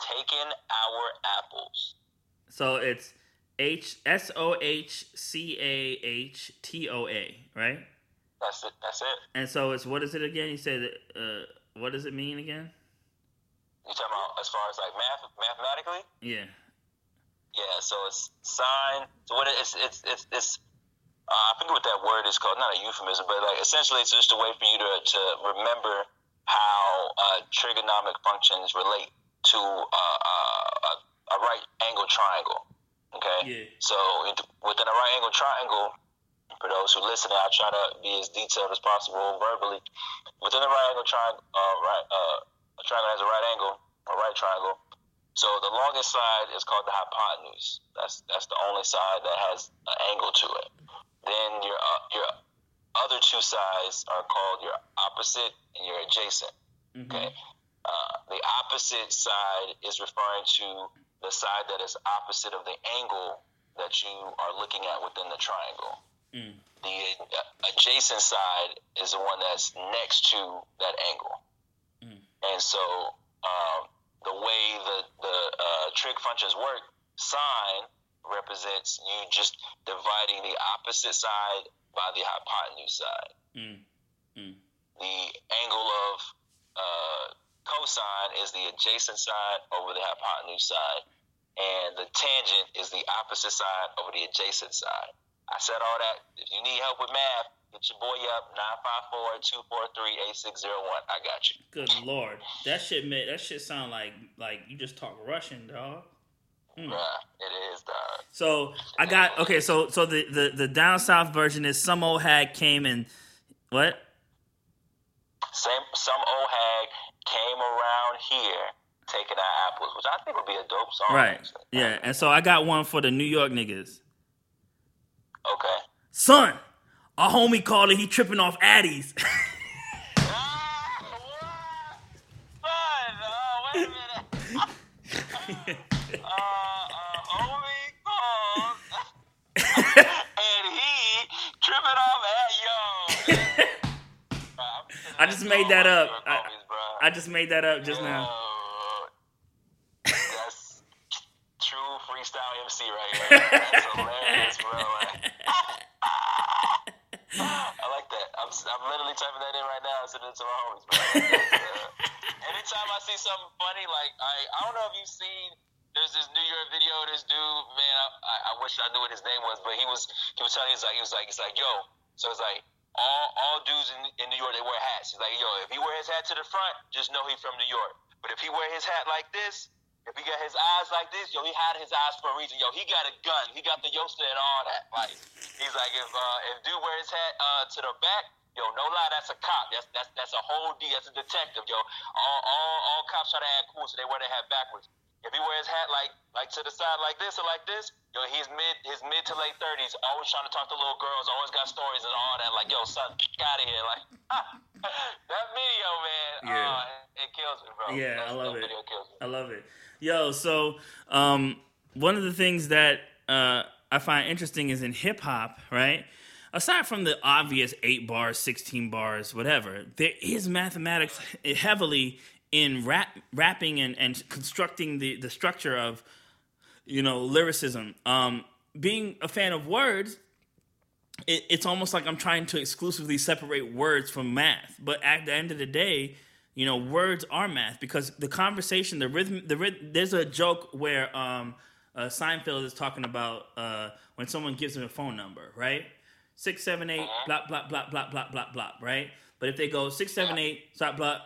Taking our apples. So it's H S O H C A H T O A, right? That's it. That's it. And so it's what is it again? You said uh, what does it mean again? You talking about as far as like math, mathematically? Yeah. Yeah, so it's sign. So what it- it's it's it's it's. Uh, I forget what that word is called. Not a euphemism, but like essentially, it's just a way for you to to remember how uh, trigonomic functions relate to uh, uh, a, a right angle triangle. Okay. Yeah. So within a right angle triangle, for those who listen, I try to be as detailed as possible verbally. Within a right angle triangle, uh, right, uh, a triangle has a right angle, a right triangle. So the longest side is called the hypotenuse. That's that's the only side that has an angle to it. Then your uh, your other two sides are called your opposite and your adjacent. Mhm. Okay. Uh, the opposite side is referring to the side that is opposite of the angle that you are looking at within the triangle. Mm. The uh, adjacent side is the one that's next to that angle. Mm. And so um, the way the, the uh, trig functions work, sine represents you just dividing the opposite side by the hypotenuse side Mm. Mm. the angle of uh, cosine is the adjacent side over the hypotenuse side, and the tangent is the opposite side over the adjacent side. I said all that. If you need help with math, get your boy up 954-243-8601. I got you. Good lord, that shit made that shit sound like like you just talk Russian, dog. Mm. Bruh, it is, dog. So I got okay. So so the the the down south version is some old hag came and what? Same, some old hag came around here taking our apples, which I think would be a dope song. Right. actually. Yeah. And so I got one for the New York niggas. Okay. Son, our homie called it. He tripping off addies. Ah. Son, oh, wait a minute. uh, uh, homie called, and he tripping off at yo. I just made that up. I- I, just made that up just now. That's (laughs) true freestyle MC right here. That's (laughs) hilarious, bro. Like, I like that. I'm, I'm literally typing that in right now and sending it to my homies, bro. Uh, anytime I see something funny, like I, I don't know if you've seen. There's this New York video. This dude, man, I, I, I wish I knew what his name was, but he was he was telling. He's like he was like he's like yo. So it's like all all dudes in, in New York they wear hats. He's like yo, if he wear his hat to the front, just know he's from New York. But if he wear his hat like this, if he got his eyes like this, yo, he had his eyes for a reason. Yo, he got a gun. He got the yoster and all that. Like, he's like, if uh, if dude wear his hat uh, to the back, yo, no lie, that's a cop. That's that's that's a whole D. That's a detective. Yo, all all, all cops try to act cool, so they wear their hat backwards. If he wears his hat like like to the side like this or like this, yo, he's mid his mid to late thirties, always trying to talk to little girls, always got stories and all that. Like, yo, son, get out of here. Like (laughs) that video, man. Yeah. Uh, it, kills me, bro. Yeah, I love that it. Video kills me. I love it. Yo, so um, one of the things that uh, I find interesting is in hip hop, right? Aside from the obvious eight bars, sixteen bars, whatever, there is mathematics heavily in rap, rapping and, and constructing the, the structure of, you know, lyricism. Um, being a fan of words, it, it's almost like I'm trying to exclusively separate words from math. But at the end of the day, you know, words are math because the conversation, the rhythm, the rhythm. There's a joke where um, uh, Seinfeld is talking about uh, when someone gives him a phone number, right? Six seven eight blah blah blah blah blah blah blah, right? But if they go six seven eight stop blah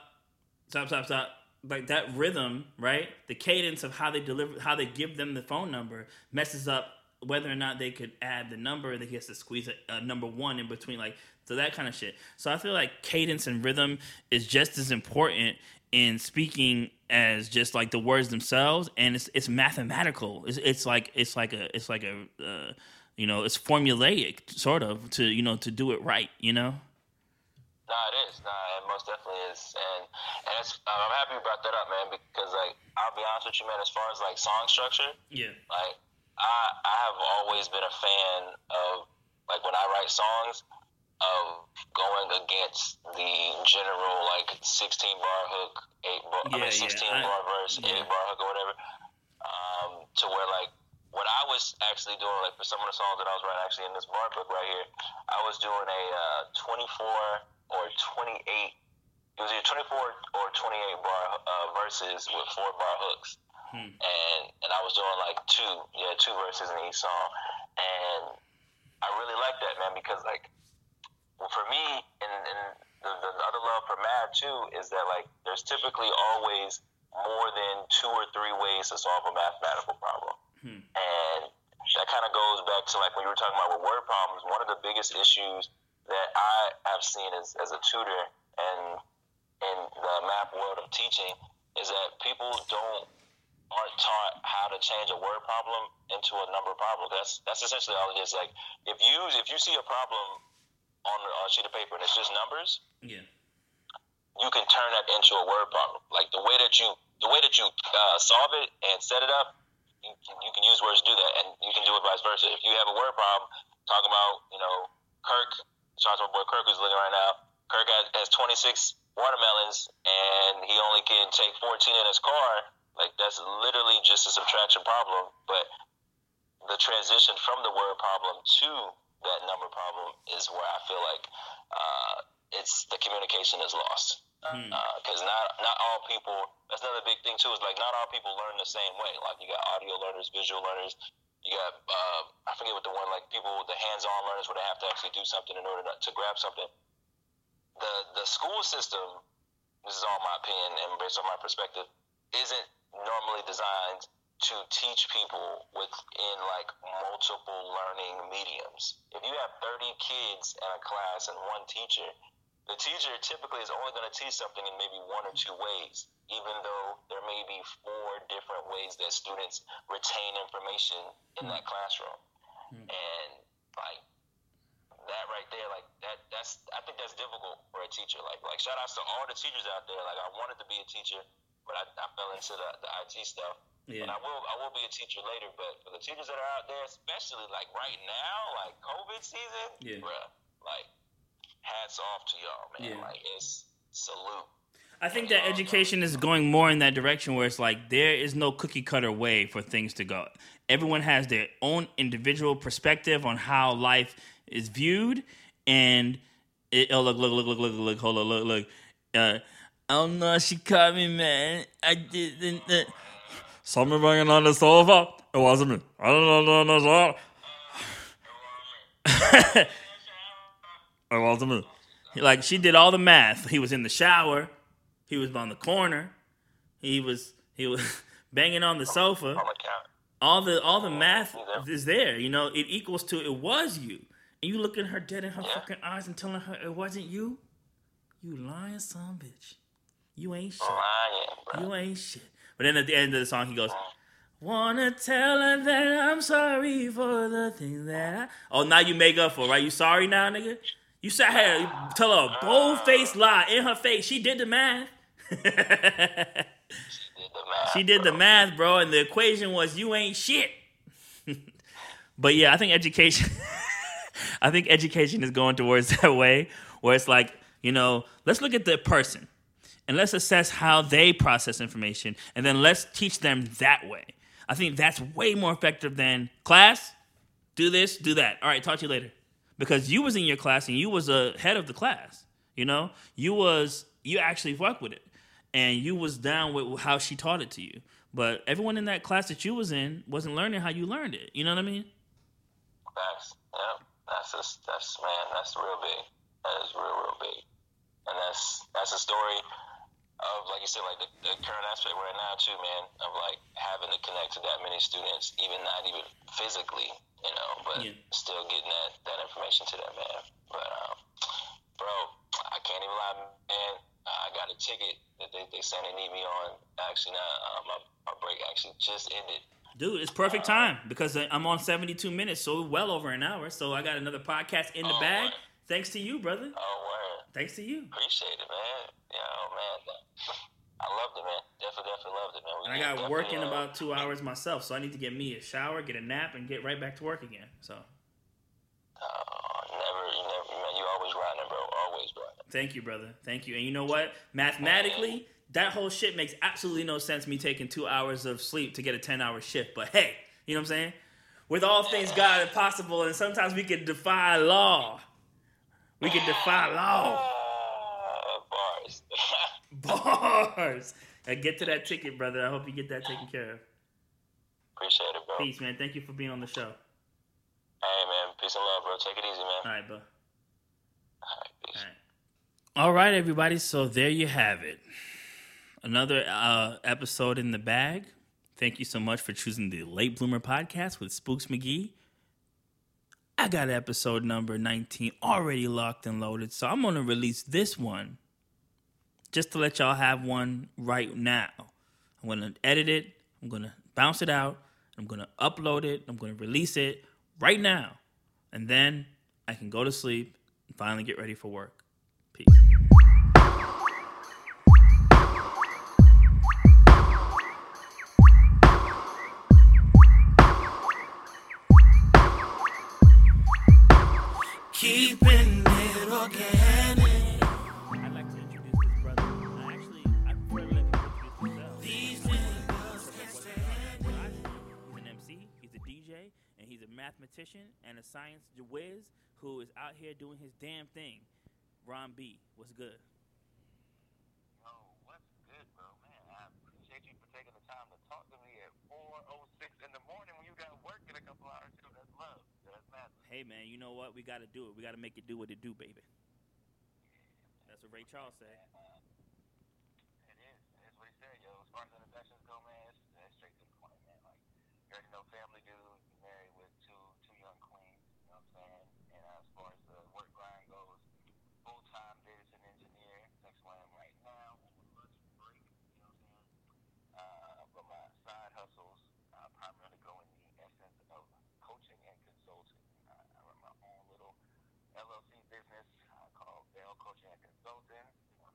stop stop stop like that rhythm, right? The cadence of how they deliver, how they give them the phone number messes up whether or not they could add the number. That he has to squeeze a, a number one in between, like so that kind of shit. So I feel like cadence and rhythm is just as important in speaking as just like the words themselves, and it's it's mathematical. It's, it's like it's like a it's like a uh, you know it's formulaic sort of to you know to do it right. You know. Nah, it is. Nah, it most definitely is. And and it's, I'm happy you brought that up, man, because like I'll be honest with you, man. As far as like song structure, Yeah. like I I have always been a fan of like when I write songs of going against the general like 16 bar hook, eight bar, I Yeah, mean yeah, 16 I- bar verse, yeah. eight bar hook or whatever. Um, to where like what I was actually doing, like for some of the songs that I was writing actually in this bar book right here, I was doing a uh, 24 or 28. It was either 24 or 28 bar uh, verses with four bar hooks Hmm. and and I was doing like two, yeah, two verses in each song, and I really like that, man, because like, well, for me, and, and the, the other love for Mad too is that like, there's typically always more than two or three ways to solve a mathematical problem, Hmm. and that kind of goes back to like when you were talking about with word problems. One of the biggest issues that I have seen as as a tutor and in the math world of teaching is that people don't aren't taught how to change a word problem into a number problem. That's that's essentially all it is. Like if you if you see a problem on a on a sheet of paper and it's just numbers, Yeah. you can turn that into a word problem. Like the way that you the way that you uh, solve it and set it up, you can, you can use words to do that, and you can do it vice versa. If you have a word problem, talk about you know Kirk. Shout out to my boy Kirk who's looking right now. Kirk has, has 26 watermelons, and he only can take 14 in his car. Like that's literally just a subtraction problem, but the transition from the word problem to that number problem is where I feel like uh, it's the communication is lost because not not all people. That's another big thing too. Is like not all people learn the same way. Like you got audio learners, visual learners. You got uh, I forget what the one like people the hands-on learners where they have to actually do something in order to, to grab something. The the school system. This is all my opinion and based on my perspective. Isn't normally designed to teach people within like multiple learning mediums. If you have 30 kids in a class and one teacher, the teacher typically is only going to teach something in maybe one or two ways, even though there may be four different ways that students retain information in that classroom. Hmm. And like that right there, like that that's I think that's difficult for a teacher. Like like shout outs to all the teachers out there. Like I wanted to be a teacher, but I, I fell into the, the IT stuff. Yeah. And I will I will be a teacher later, but for the teachers that are out there, especially like right now, like COVID season, Yeah. bruh, like hats off to y'all, man. Yeah. Like it's salute. I think that education is going more in that direction where it's like there is no cookie cutter way for things to go. Everyone has their own individual perspective on how life is viewed, and it, oh look look look look look look hold on look look. Uh, oh no, she caught me, man. I didn't. Uh, Something banging on the sofa. It wasn't me. I don't know. No, no, no. Wasn't. Like she did all the math. He was in the shower. He was on the corner. He was he was (laughs) banging on the sofa. On the count. All the all the math is there. You know, it equals to it was you. And you looking her dead in her Yeah. fucking eyes and telling her it wasn't you. You lying son bitch. You ain't shit. Lying. You ain't shit. But then at the end of the song, he goes, Wanna tell her that I'm sorry for the things that I. Oh, now you make up for, right? You sorry now, nigga? You sat here, you tell her a bold faced lie in her face. She did the math. Did the math, she did the bro. math, bro, and the equation was you ain't shit. (laughs) but yeah, I think education. (laughs) I think education is going towards (laughs) that way where it's like, you know, let's look at the person and let's assess how they process information and then let's teach them that way. I think that's way more effective than class, do this, do that. All right, talk to you later. Because you was in your class and you was a head of the class. You know? You was you actually fuck with it. And you was down with how she taught it to you. But everyone in that class that you was in wasn't learning how you learned it. You know what I mean? That's Yep. That's just, that's man. That's real big. That is real, real big. And that's that's a story of like you said, like the, the current aspect right now too, man. Of like having to connect to that many students, even not even physically, you know, but Yeah. still getting that that information to that man. But um, bro, I can't even lie, man. I got a ticket that they they saying they need me on. Actually, now uh, my my break actually just ended. Dude, it's perfect time because I'm on 72 minutes, so well over an hour. So I got another podcast in the Oh, bag. man. Thanks to you, brother. Oh, word. Thanks to you. Appreciate it, man. Yeah, oh, man. I loved it, man. Definitely, definitely loved it, man. We And I got work in uh, about two hours myself, so I need to get me a shower, get a nap, and get right back to work again. So Uh, never, you never, man. You always grinding, bro. Always grinding. thank you, brother. Thank you. And you know what? Mathematically, that whole shit makes absolutely no sense. Me taking two hours of sleep to get a 10 hour shift. But hey, you know what I'm saying? With all things God are possible, and sometimes we can defy law. We can defy law. Bars. And get to that ticket, brother. I hope you get that taken care of. Appreciate it, bro. Peace, man. Thank you for being on the show. Hey, man. Peace and love, bro. Take it easy, man. All right, bro. All right, peace. All right, everybody. So there you have it. Another uh, episode in the bag. Thank you so much for choosing the Late Bloomer podcast with Spooks McGee. I got episode number 19 already locked and loaded, so I'm going to release this one just to let y'all have one right now. I'm to edit it, I'm to bounce it out, I'm to upload it, I'm to release it right now. And then I can go to sleep and finally get ready for work. Peace. Science who is out here doing his damn thing. Ron B, what's good? Yo, what's good, bro? Man, I appreciate you for taking the time to talk to me at 4.06 in the morning when you got work in a couple hours, too. That's love. That's massive. Hey man, you know what? We got to do it. We got to make it do what it do, baby. That's what Ray Charles said. It is. It is what he said, yo. As far as introductions go, man, it's, it's straight to the point, man. Like, you already know family dude, married with two two young queens, you know what I'm saying? And uh, as far as the work grind goes, full-time data center engineer. That's where I am right now on my lunch break, you know what I'm saying? Uh, but my side hustles uh, primarily go in the essence of coaching and consulting. Uh, I run my own little LLC business uh, called Bell Coaching and Consulting.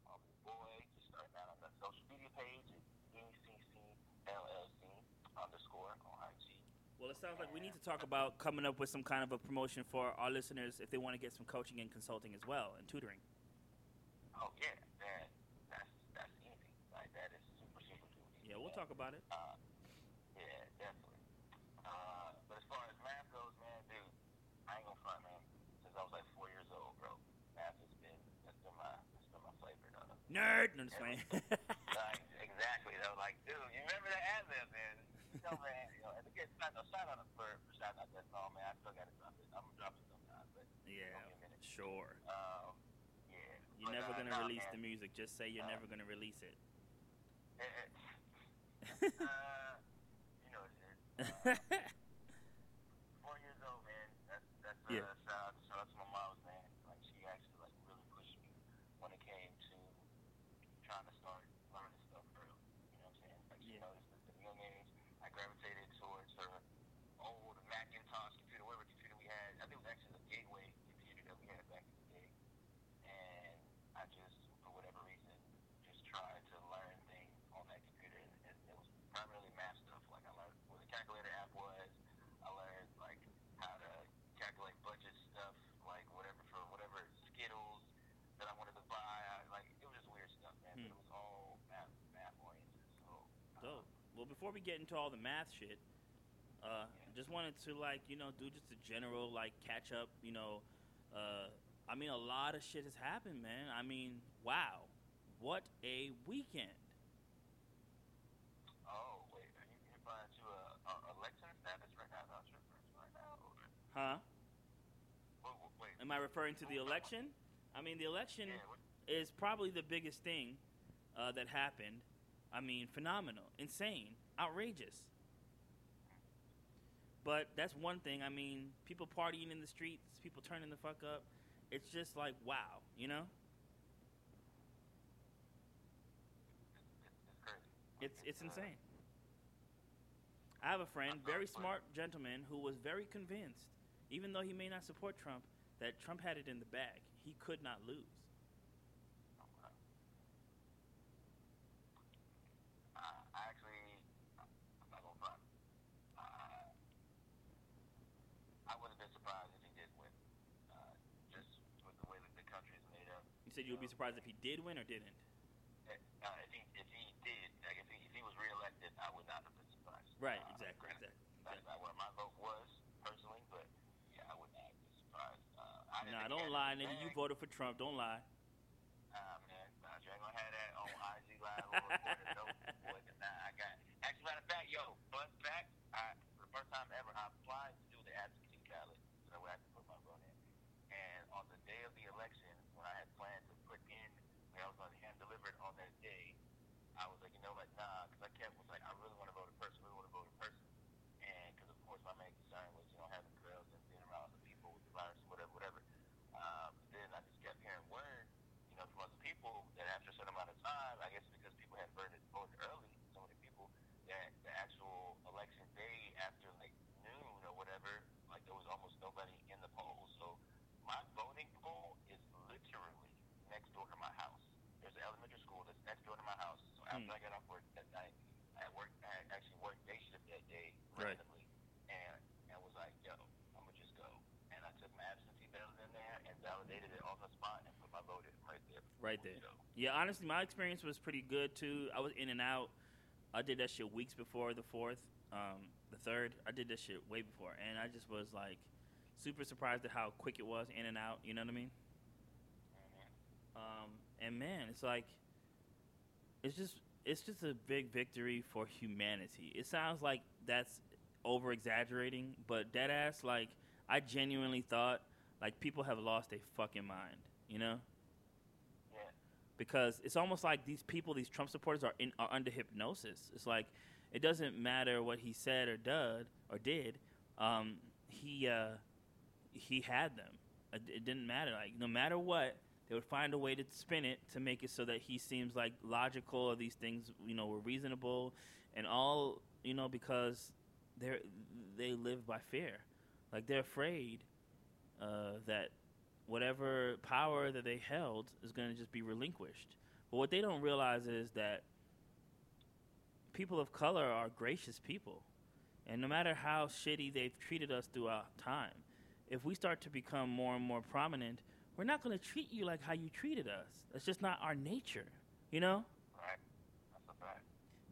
I'm a boy, just starting out on the social media page at BCCLLC underscore on IG. Well, it sounds like we need to talk about coming up with some kind of a promotion for our listeners if they want to get some coaching and consulting as well and tutoring. Oh yeah, that that's that's easy. Like that is super super easy. Yeah, we'll talk about it. Uh, yeah, definitely. Uh, but as far as math goes, man, dude, I ain't gonna front, man. Since I was like four years old, bro, math has been that's been my that's been my flavor, though. Nerd. No, just playing. (laughs) like, exactly. though. like, dude, you remember that ad lib, man? (laughs) You know, man. You know, and again, shout out, for for shouting out that song, man. I still gotta drop it. I'm gonna drop it sometime, but yeah, sure. Um, yeah. You're But, never uh, gonna nah, release man. the music. Just say you're Uh, never gonna release it. (laughs) Uh, you know what it is. (laughs) Uh, four years old, man. That's that's uh, Yeah. shout out shout out to my mom's man. Like she actually like really pushed me when it came to trying to start learning stuff early. You know what I'm saying? Like she Yeah. noticed that at a young age I gravitated towards her old Macintosh computer, whatever computer we had. I think it was actually the gateway computer that we had back in the day. And I just, for whatever reason, just tried to learn things on that computer. And it, it was primarily math stuff. Like I learned what the calculator app was. I learned like how to calculate budget stuff, like whatever for whatever Skittles that I wanted to buy. I, like it was just weird stuff, man. Hmm. But it was all math, math oriented. So. Dope. Well, before we get into all the math shit, uh, just wanted to like you know do just a general like catch up. You know, uh, I mean a lot of shit has happened, man. I mean, wow, what a weekend. Oh wait, are you replying to a, a election status right now? Not right now. Or, Huh? wait, wait, Am I referring to the election? I mean, the election Yeah, what, is probably the biggest thing uh, that happened. I mean, phenomenal, insane, outrageous. But that's one thing. I mean, people partying in the streets, people turning the fuck up. It's just like wow, you know. it's, it's insane. I have a friend, very smart gentleman, who was very convinced, even though he may not support Trump, that Trump had it in the bag. He could not lose. Okay. Uh, I actually, I'm not gonna front. Uh, I would have been surprised if he did win. Uh, just with the way that the country is made up. You would be surprised if he did win or didn't. Uh, if he if he did, like if he if he was reelected, I would not have been surprised. Right, Uh, exactly, granted, exactly. That's not where my vote was personally, but yeah, I would not have been surprised. Uh, I Nah, don't lie, nigga. You voted for Trump. Don't lie. Ah man, nah, you ain't gonna have that on IG Live or recorded (laughs) no boy. Nah, I got. Actually, matter of fact, yo, fun fact, I for the first time ever, I applied to do the absentee ballot, so that way I could put my vote in. And on the day of the election, when I had planned to put in, when I was going to hand deliver it on that day, I was like, you know, like nah, because I kept was like, I really want to vote in person, really want to vote in person, and because of course my main concern was you know having crowds and being around the people with the virus, whatever, whatever. Um, then I just kept hearing word, you know, from other people that after a certain amount of time, I guess because people had voted, voted early, so many people, that the actual election day after like noon or whatever, like there was almost nobody in the polls. So my voting poll is literally next door to my house. There's an elementary school that's next door to my house. So after Hmm. I got off work that night, I worked, I actually worked day shift that day Right. randomly, and and was like, yo, I'm gonna just go. And I took my absentee ballot in there and validated it on the spot and put my vote in right there. Right there. Yeah, honestly, my experience was pretty good too. I was in and out. I did that shit weeks before the fourth, um, the third. I did that shit way before, and I just was like super surprised at how quick it was in and out. You know what I mean? Mhm. Um, and man, it's like it's just it's just a big victory for humanity. It sounds like that's over exaggerating, but dead ass, like I genuinely thought like people have lost their fucking mind. You know? Yeah. because it's almost like these people, these Trump supporters, are in are under hypnosis. It's like it doesn't matter what he said or did or did. Um, he uh, he had them. It, it didn't matter. Like no matter what, they would find a way to spin it to make it so that he seems like logical or these things you know were reasonable, and all you know because they they live by fear. Like they're afraid uh, that whatever power that they held is going to just be relinquished. But what they don't realize is that people of color are gracious people. And no matter how shitty they've treated us throughout time, if we start to become more and more prominent, we're not going to treat you like how you treated us. That's just not our nature, you know? Right. That's a fact.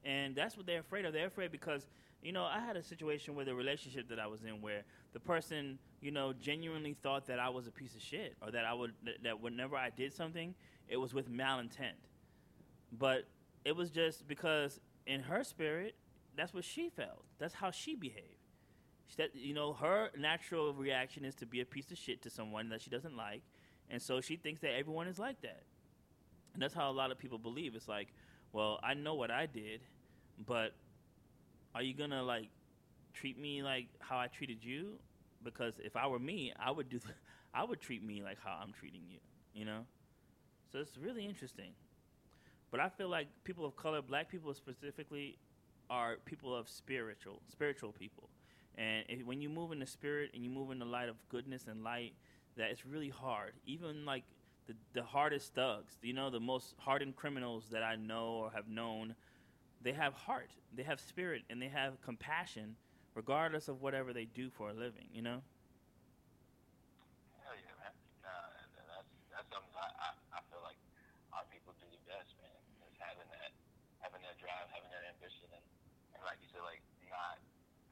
and that's what they're afraid of. They're afraid because you know I had a situation with a relationship that I was in where the person you know genuinely thought that I was a piece of shit or that I would that, whenever I did something it was with malintent, but it was just because in her spirit that's what she felt. That's how she behaved. She, that, you know, her natural reaction is to be a piece of shit to someone that she doesn't like, and so she thinks that everyone is like that. And that's how a lot of people believe. It's like, well, I know what I did, but are you gonna like treat me like how I treated you? Because if I were me, I would do, (laughs) I would treat me like how I'm treating you. You know, so it's really interesting. But I feel like people of color, black people specifically, are people of spiritual, spiritual people. And if, when you move in the spirit and you move in the light of goodness and light, that it's really hard. Even like the, the hardest thugs, you know, the most hardened criminals that I know or have known, they have heart, they have spirit, and they have compassion, regardless of whatever they do for a living. You know. Hell yeah, man. Nah, that's that's something I, I, I feel like our people do the best, man. Is having that having that drive, having that ambition, and, and like you said, like not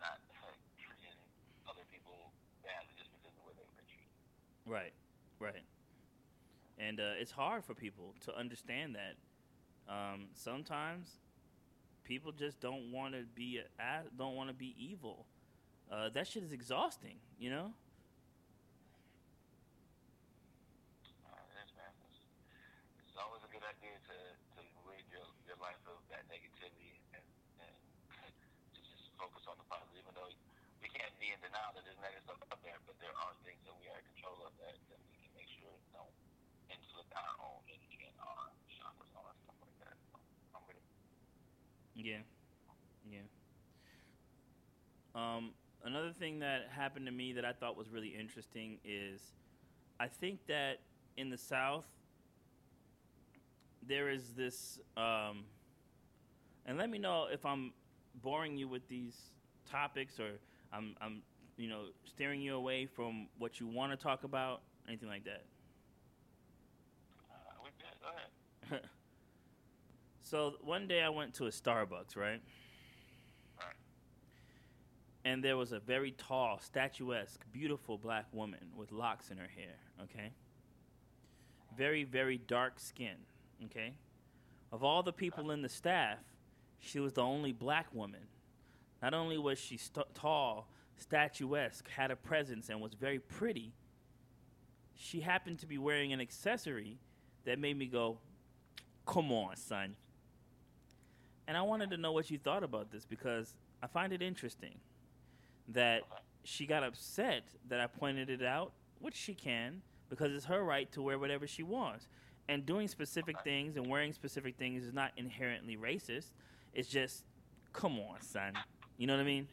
not treating other people badly just because of the way they've been treated. Right, right. And uh, it's hard for people to understand that. Um, sometimes people just don't want to be don't want to be evil. Uh, that shit is exhausting, you know. Uh, it is, man. It's, it's always a good idea to, to rid your, your life of that negativity and, and to just focus on the positive, even though we denial that there's negative stuff out there, but there are things that we are in control of that, that we can make sure don't our own energy and our chakras and all that stuff like that. So, I'm it. Yeah, yeah. Um, another thing that happened to me that I thought was really interesting is, I think that in the South there is this, um, and let me know if I'm boring you with these topics or I'm, I'm, you know, steering you away from what you want to talk about, anything like that. Uh, good. Go ahead. (laughs) So one day I went to a Starbucks, right? Right. And there was a very tall, statuesque, beautiful black woman with locks in her hair, okay? Very, very dark skin, okay? Of all the people in the staff, she was the only black woman. Not only was she st- tall, statuesque, had a presence, and was very pretty, she happened to be wearing an accessory that made me go, come on, son. And I wanted to know what you thought about this because I find it interesting that she got upset that I pointed it out, which she can, because it's her right to wear whatever she wants. And doing specific things and wearing specific things is not inherently racist. It's just, come on, son. You know what I mean?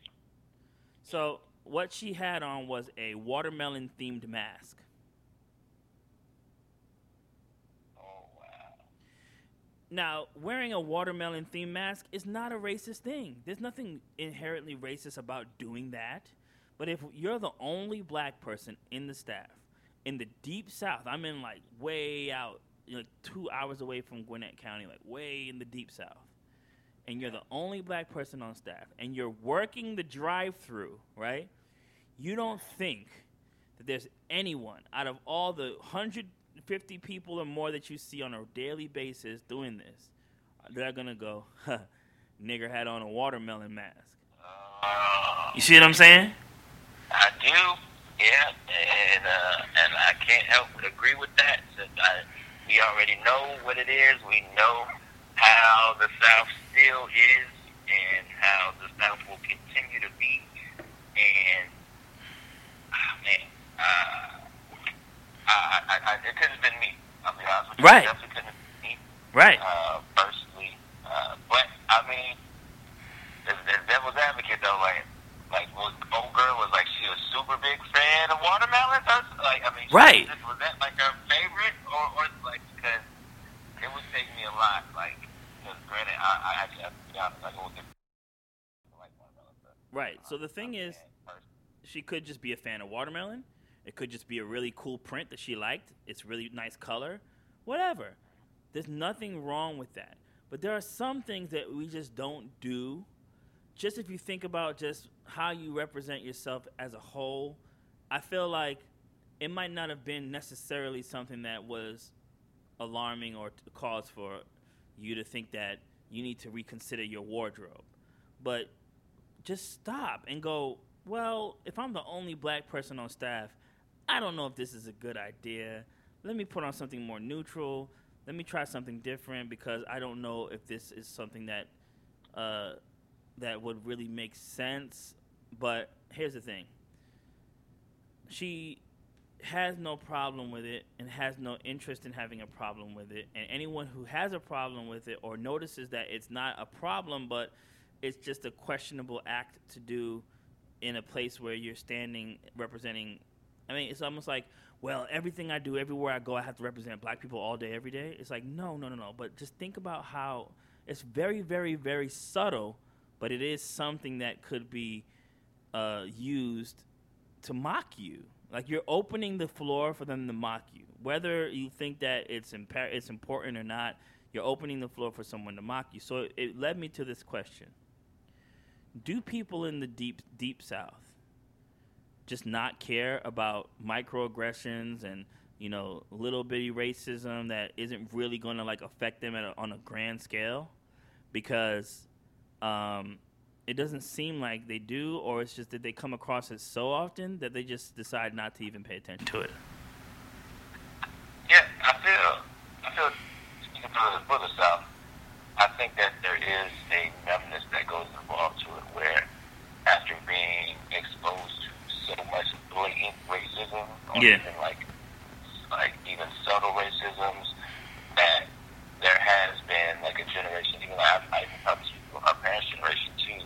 So, what she had on was a watermelon themed mask. Oh, wow. Now, wearing a watermelon themed mask is not a racist thing. There's nothing inherently racist about doing that. But if you're the only black person in the staff in the deep south, I'm in like way out, like two hours away from Gwinnett County, like way in the deep south, and you're the only black person on staff, and you're working the drive through, right? You don't think that there's anyone out of all the 150 people or more that you see on a daily basis doing this, they're gonna go, huh, nigger had on a watermelon mask. Uh, You see what I'm saying? I do, yeah, and uh, and I can't help but agree with that. I, we already know what it is, we know how the South still is, and how the South will continue to be, and ah, man, uh, I, I, I, it couldn't have been me. I'll be honest with you. Right. It definitely couldn't have been me Right. uh, personally. Uh, but I mean, as, as devil's advocate though, like, like was old girl was like she was super big fan of watermelon. Like, I mean, Right. Was, was that like her favorite, or, or like because it would take me a lot, like. Because granted, I, I actually have to be honest, I go with different. Like watermelon, but Right. So the thing is, she could just be a fan of watermelon. It could just be a really cool print that she liked. It's really nice color. Whatever. There's nothing wrong with that. But there are some things that we just don't do. Just if you think about just how you represent yourself as a whole, I feel like it might not have been necessarily something that was alarming or cause for you to think that you need to reconsider your wardrobe. But just stop and go, well, if I'm the only black person on staff, I don't know if this is a good idea. Let me put on something more neutral. Let me try something different because I don't know if this is something that uh, that would really make sense. But here's the thing: she has no problem with it and has no interest in having a problem with it. And anyone who has a problem with it or notices that it's not a problem, but it's just a questionable act to do in a place where you're standing representing. I mean, it's almost like, well, everything I do, everywhere I go, I have to represent black people all day, every day. It's like, no, no, no, no. But just think about how it's very, very, very subtle, but it is something that could be uh, used to mock you. Like you're opening the floor for them to mock you, whether you think that it's impa- it's important or not. You're opening the floor for someone to mock you. So it, it led me to this question: Do people in the deep deep south just not care about microaggressions and you know little bitty racism that isn't really going to like affect them a, on a grand scale? Because um, it doesn't seem like they do, or it's just that they come across it so often that they just decide not to even pay attention to it. Yeah, I feel, I feel, speaking for the, for the South, I think that there is a numbness that goes involved to it where after being exposed to so much blatant racism, or Yeah. even like, like even subtle racisms, that there has been like a generation, even I, I even probably speak for our parents' generation too,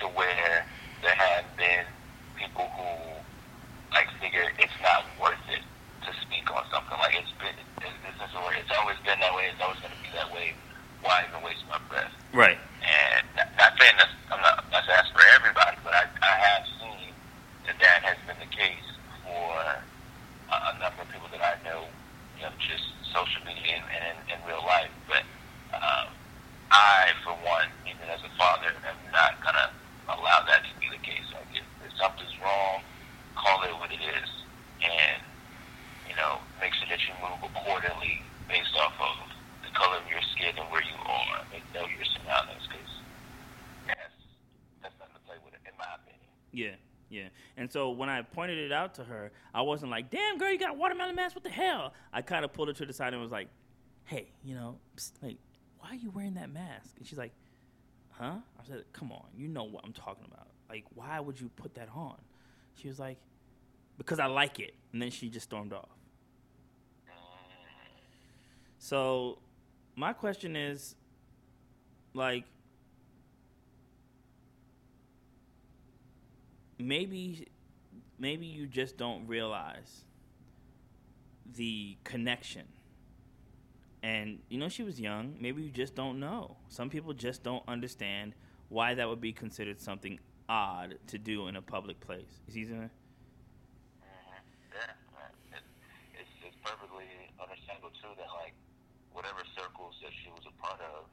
to where there have been people who like figure it's not worth it to speak on something. Like it's been, it's, this is where it's always been that way. It's always going to be that way. Why even waste my breath? Right. And not, saying that's I'm not not saying that's for everybody, but I I have seen that that has been the case for a, a number of people that I know, you know, just social media and, and in, in real life. But um, I, for one, even as a father, am not gonna allow that to be the case. Like if, if something's wrong, call it what it is, and you know, make sure that you move accordingly based off of the color of your skin and where you are, and know your surroundings. Because that's that's nothing to play with, in my opinion. Yeah. Yeah. And so when I pointed it out to her, I wasn't like, "Damn, girl, you got watermelon mask. What the hell?" I kind of pulled her to the side and was like, "Hey, you know, psst, like, why are you wearing that mask?" And she's like, "Huh?" I said, "Come on, you know what I'm talking about. Like, why would you put that on?" She was like, "Because I like it." And then she just stormed off. So, my question is, like, maybe, maybe you just don't realize the connection. And you know, she was young. Maybe you just don't know. Some people just don't understand why that would be considered something odd to do in a public place. You see what I'm? Mm-hmm. Yeah, it's it's perfectly understandable too that like whatever circles that she was a part of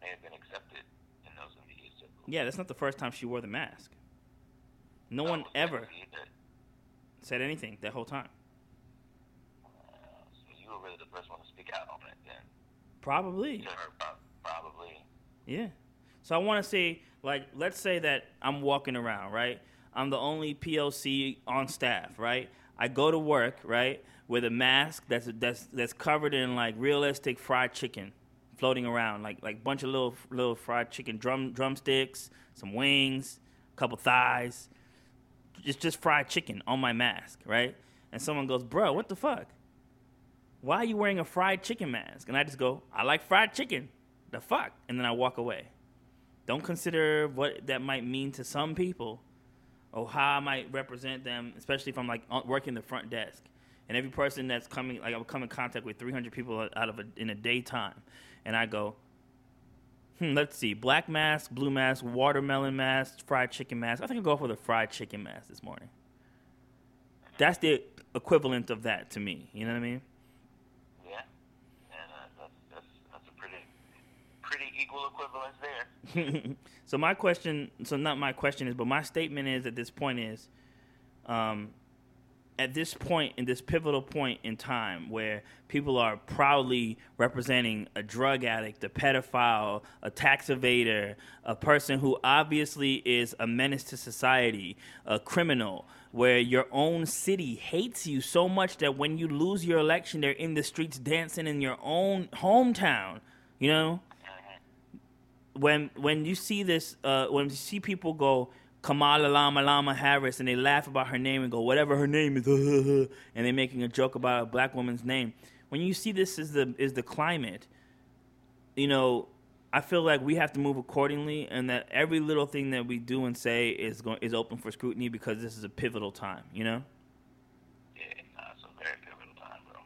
may have been accepted in those immediate circles. Yeah, that's not the first time she wore the mask. No one ever that, said anything that whole time. uh, so you were really the first one to speak out on it then. Probably. Her, probably. Yeah. So I want to say, like, let's say that I'm walking around, right? I'm the only POC on staff, right? I go to work, right, with a mask that's that's that's covered in like realistic fried chicken, floating around, like like bunch of little little fried chicken drum drumsticks, some wings, a couple thighs, just just fried chicken on my mask, right? And someone goes, "Bro, what the fuck? Why are you wearing a fried chicken mask?" And I just go, "I like fried chicken." The fuck? And then I walk away. Don't consider what that might mean to some people or how I might represent them, especially if I'm like working the front desk. And every person that's coming, like I would come in contact with 300 people out of a, in a daytime, and I go, hmm, let's see, black mask, blue mask, watermelon mask, fried chicken mask. I think I'll go for the fried chicken mask this morning. That's the equivalent of that to me. You know what I mean? Yeah. And uh, that's, that's that's a pretty pretty equal equivalence there. (laughs) so my question, so not my question is, but my statement is at this point is, um, at this point in this pivotal point in time where people are proudly representing a drug addict, a pedophile, a tax evader, a person who obviously is a menace to society, a criminal, where your own city hates you so much that when you lose your election, they're in the streets dancing in your own hometown, you know? when when you see this, uh, when you see people go Kamala Lama Lama Harris and they laugh about her name and go whatever her name is, (laughs) and they're making a joke about a black woman's name. When you see this is the is the climate, you know, I feel like we have to move accordingly, and that every little thing that we do and say is going is open for scrutiny because this is a pivotal time. You know. Yeah, nah, it's a very pivotal time, bro.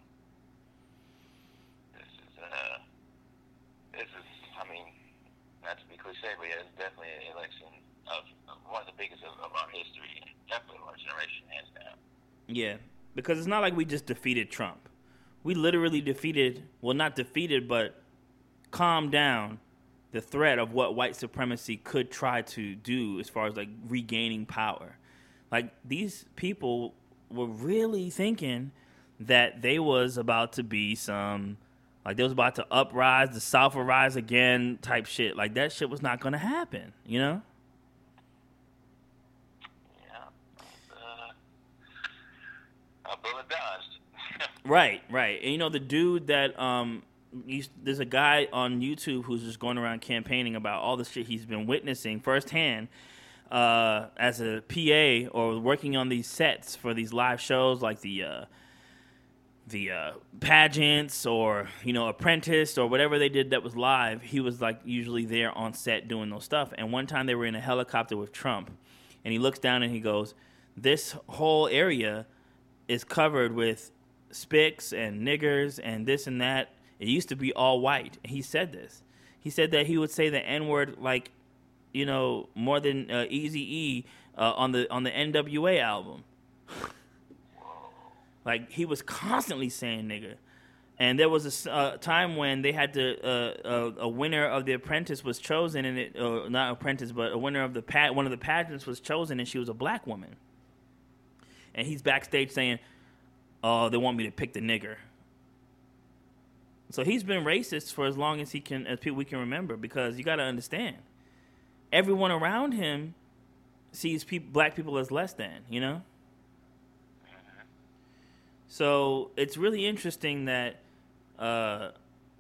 This is, uh, this is, I mean, not to be cliche, but yeah, it's definitely an election of, of one of the biggest of, of our history, and definitely of our generation, hands down. Yeah, because it's not like we just defeated Trump. We literally defeated, well, not defeated, but calmed down the threat of what white supremacy could try to do as far as like regaining power. Like these people were really thinking that they was about to be some like they was about to uprise, the South will rise again type shit. Like that shit was not gonna happen, you know? Yeah. Uh, a bullet dodged. (laughs) Right, right. And you know the dude that um used, there's a guy on YouTube who's just going around campaigning about all the shit he's been witnessing firsthand uh, as a PA or working on these sets for these live shows like the uh, the uh, pageants or you know apprentice or whatever they did that was live he was like usually there on set doing those stuff and one time they were in a helicopter with trump and he looks down and he goes this whole area is covered with spics and niggers and this and that it used to be all white he said this he said that he would say the n word like you know more than uh, easy e uh, on the on the nwa album like he was constantly saying nigga. And there was a uh, time when they had to uh, uh, a winner of the apprentice was chosen, and it uh, not apprentice, but a winner of the pat one of the pageants was chosen, and she was a black woman. And he's backstage saying, "Oh, they want me to pick the nigger." So he's been racist for as long as he can, as people we can remember, because you got to understand, everyone around him sees black people as less than, you know. So it's really interesting that uh,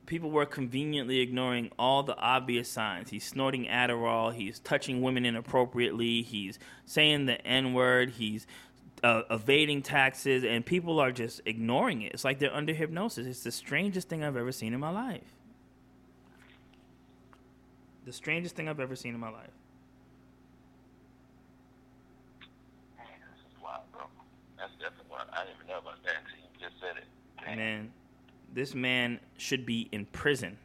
people were conveniently ignoring all the obvious signs. He's snorting Adderall. He's touching women inappropriately. He's saying the N word. He's uh, evading taxes, and people are just ignoring it. It's like they're under hypnosis. It's the strangest thing I've ever seen in my life. The strangest thing I've ever seen in my life. Man, this is wild, bro. That's definitely wild. I didn't even know about that until you just said it. Damn. Man, this man should be in prison.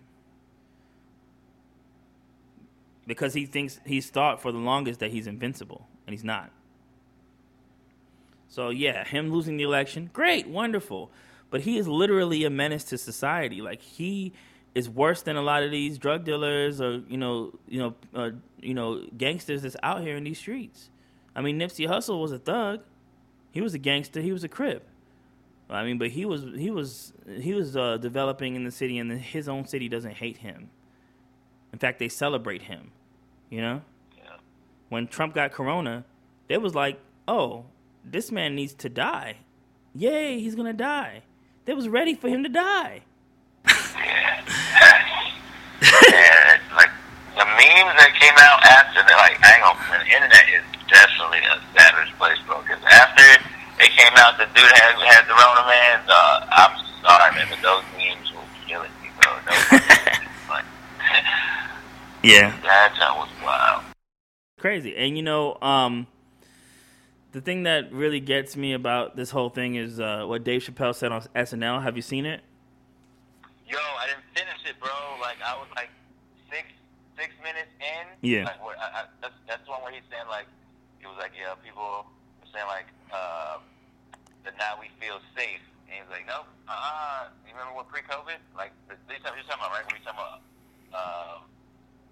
Because he thinks he's thought for the longest that he's invincible, and he's not. So yeah, him losing the election, great, wonderful. But he is literally a menace to society. Like he is worse than a lot of these drug dealers or you know, you know, uh, you know, gangsters that's out here in these streets. I mean, Nipsey Hussle was a thug. He was a gangster. He was a crip. I mean, but he was he was he was uh, developing in the city, and his own city doesn't hate him. In fact, they celebrate him. You know, Yeah. when Trump got corona, they was like, "Oh, this man needs to die. Yay, he's gonna die." They was ready for him to die. Yeah. yeah, like the memes that came out after that, like, hang on, the internet is definitely a savage place, bro. Because after it came out, the dude had had the Rona man. Uh, I'm sorry, man, but those memes were killing me, bro. No, (laughs) like, Yeah, (laughs) that was wild. crazy. And you know, um, the thing that really gets me about this whole thing is uh, what Dave Chappelle said on SNL. Have you seen it? Yo, I didn't finish it, bro. Like I was like six six minutes in. Yeah. Like where, I, I, that's that's the one where he's saying like he was like yeah people were saying like uh, that now we feel safe, and he was like nope uh uh you remember what pre COVID like these time you're talking about right? You talking about? Uh,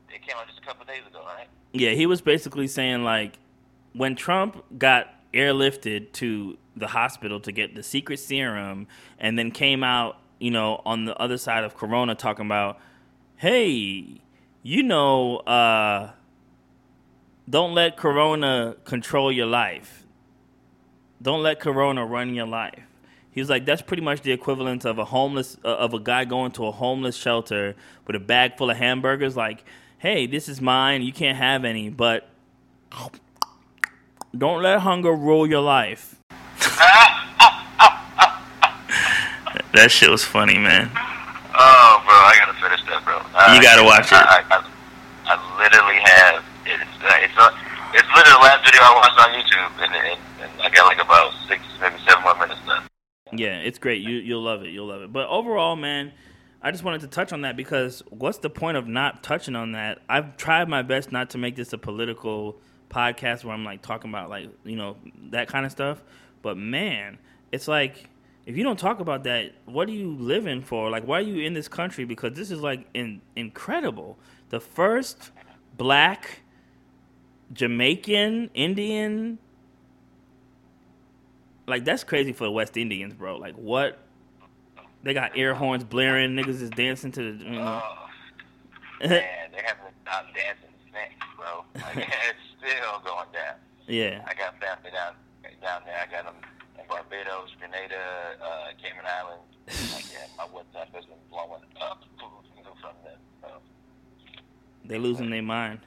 it came out just a couple of days ago, right? Yeah, he was basically saying like when Trump got airlifted to the hospital to get the secret serum and then came out, you know, on the other side of corona talking about, "Hey, you know, uh don't let corona control your life. Don't let corona run your life." He was like, "That's pretty much the equivalent of a homeless uh, of a guy going to a homeless shelter with a bag full of hamburgers like hey, this is mine. You can't have any, but don't let hunger rule your life. (laughs) that shit was funny, man. Oh, bro, I gotta finish that, bro. Uh, You gotta watch it. I, I, I, I literally have. It's uh, it's uh, it's literally the last video I watched on YouTube, and, and, and I got like about six, maybe seven more minutes left. Yeah, it's great. You you'll love it. You'll love it. But overall, man, I just wanted to touch on that because what's the point of not touching on that? I've tried my best not to make this a political podcast where I'm like talking about like you know that kind of stuff. But man, it's like if you don't talk about that, what are you living for? Like, why are you in this country? Because this is like in, incredible. The first black Jamaican Indian like that's crazy for the West Indians, bro. Like what? They got air horns blaring, niggas is dancing to the. You know. Oh, man, they're having to stop dancing snakes, bro. (laughs) Like, still going down. yeah, I got family down down there. I got them in Barbados, Grenada, uh, Cayman Islands. (laughs) Like, yeah, my WhatsApp has been blowing up from them. So. they losing their mind.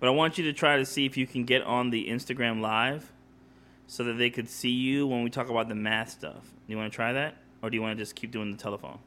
But I want you to try to see if you can get on the Instagram live, so that they could see you when we talk about the math stuff. Do you want to try that, or do you want to just keep doing the telephone?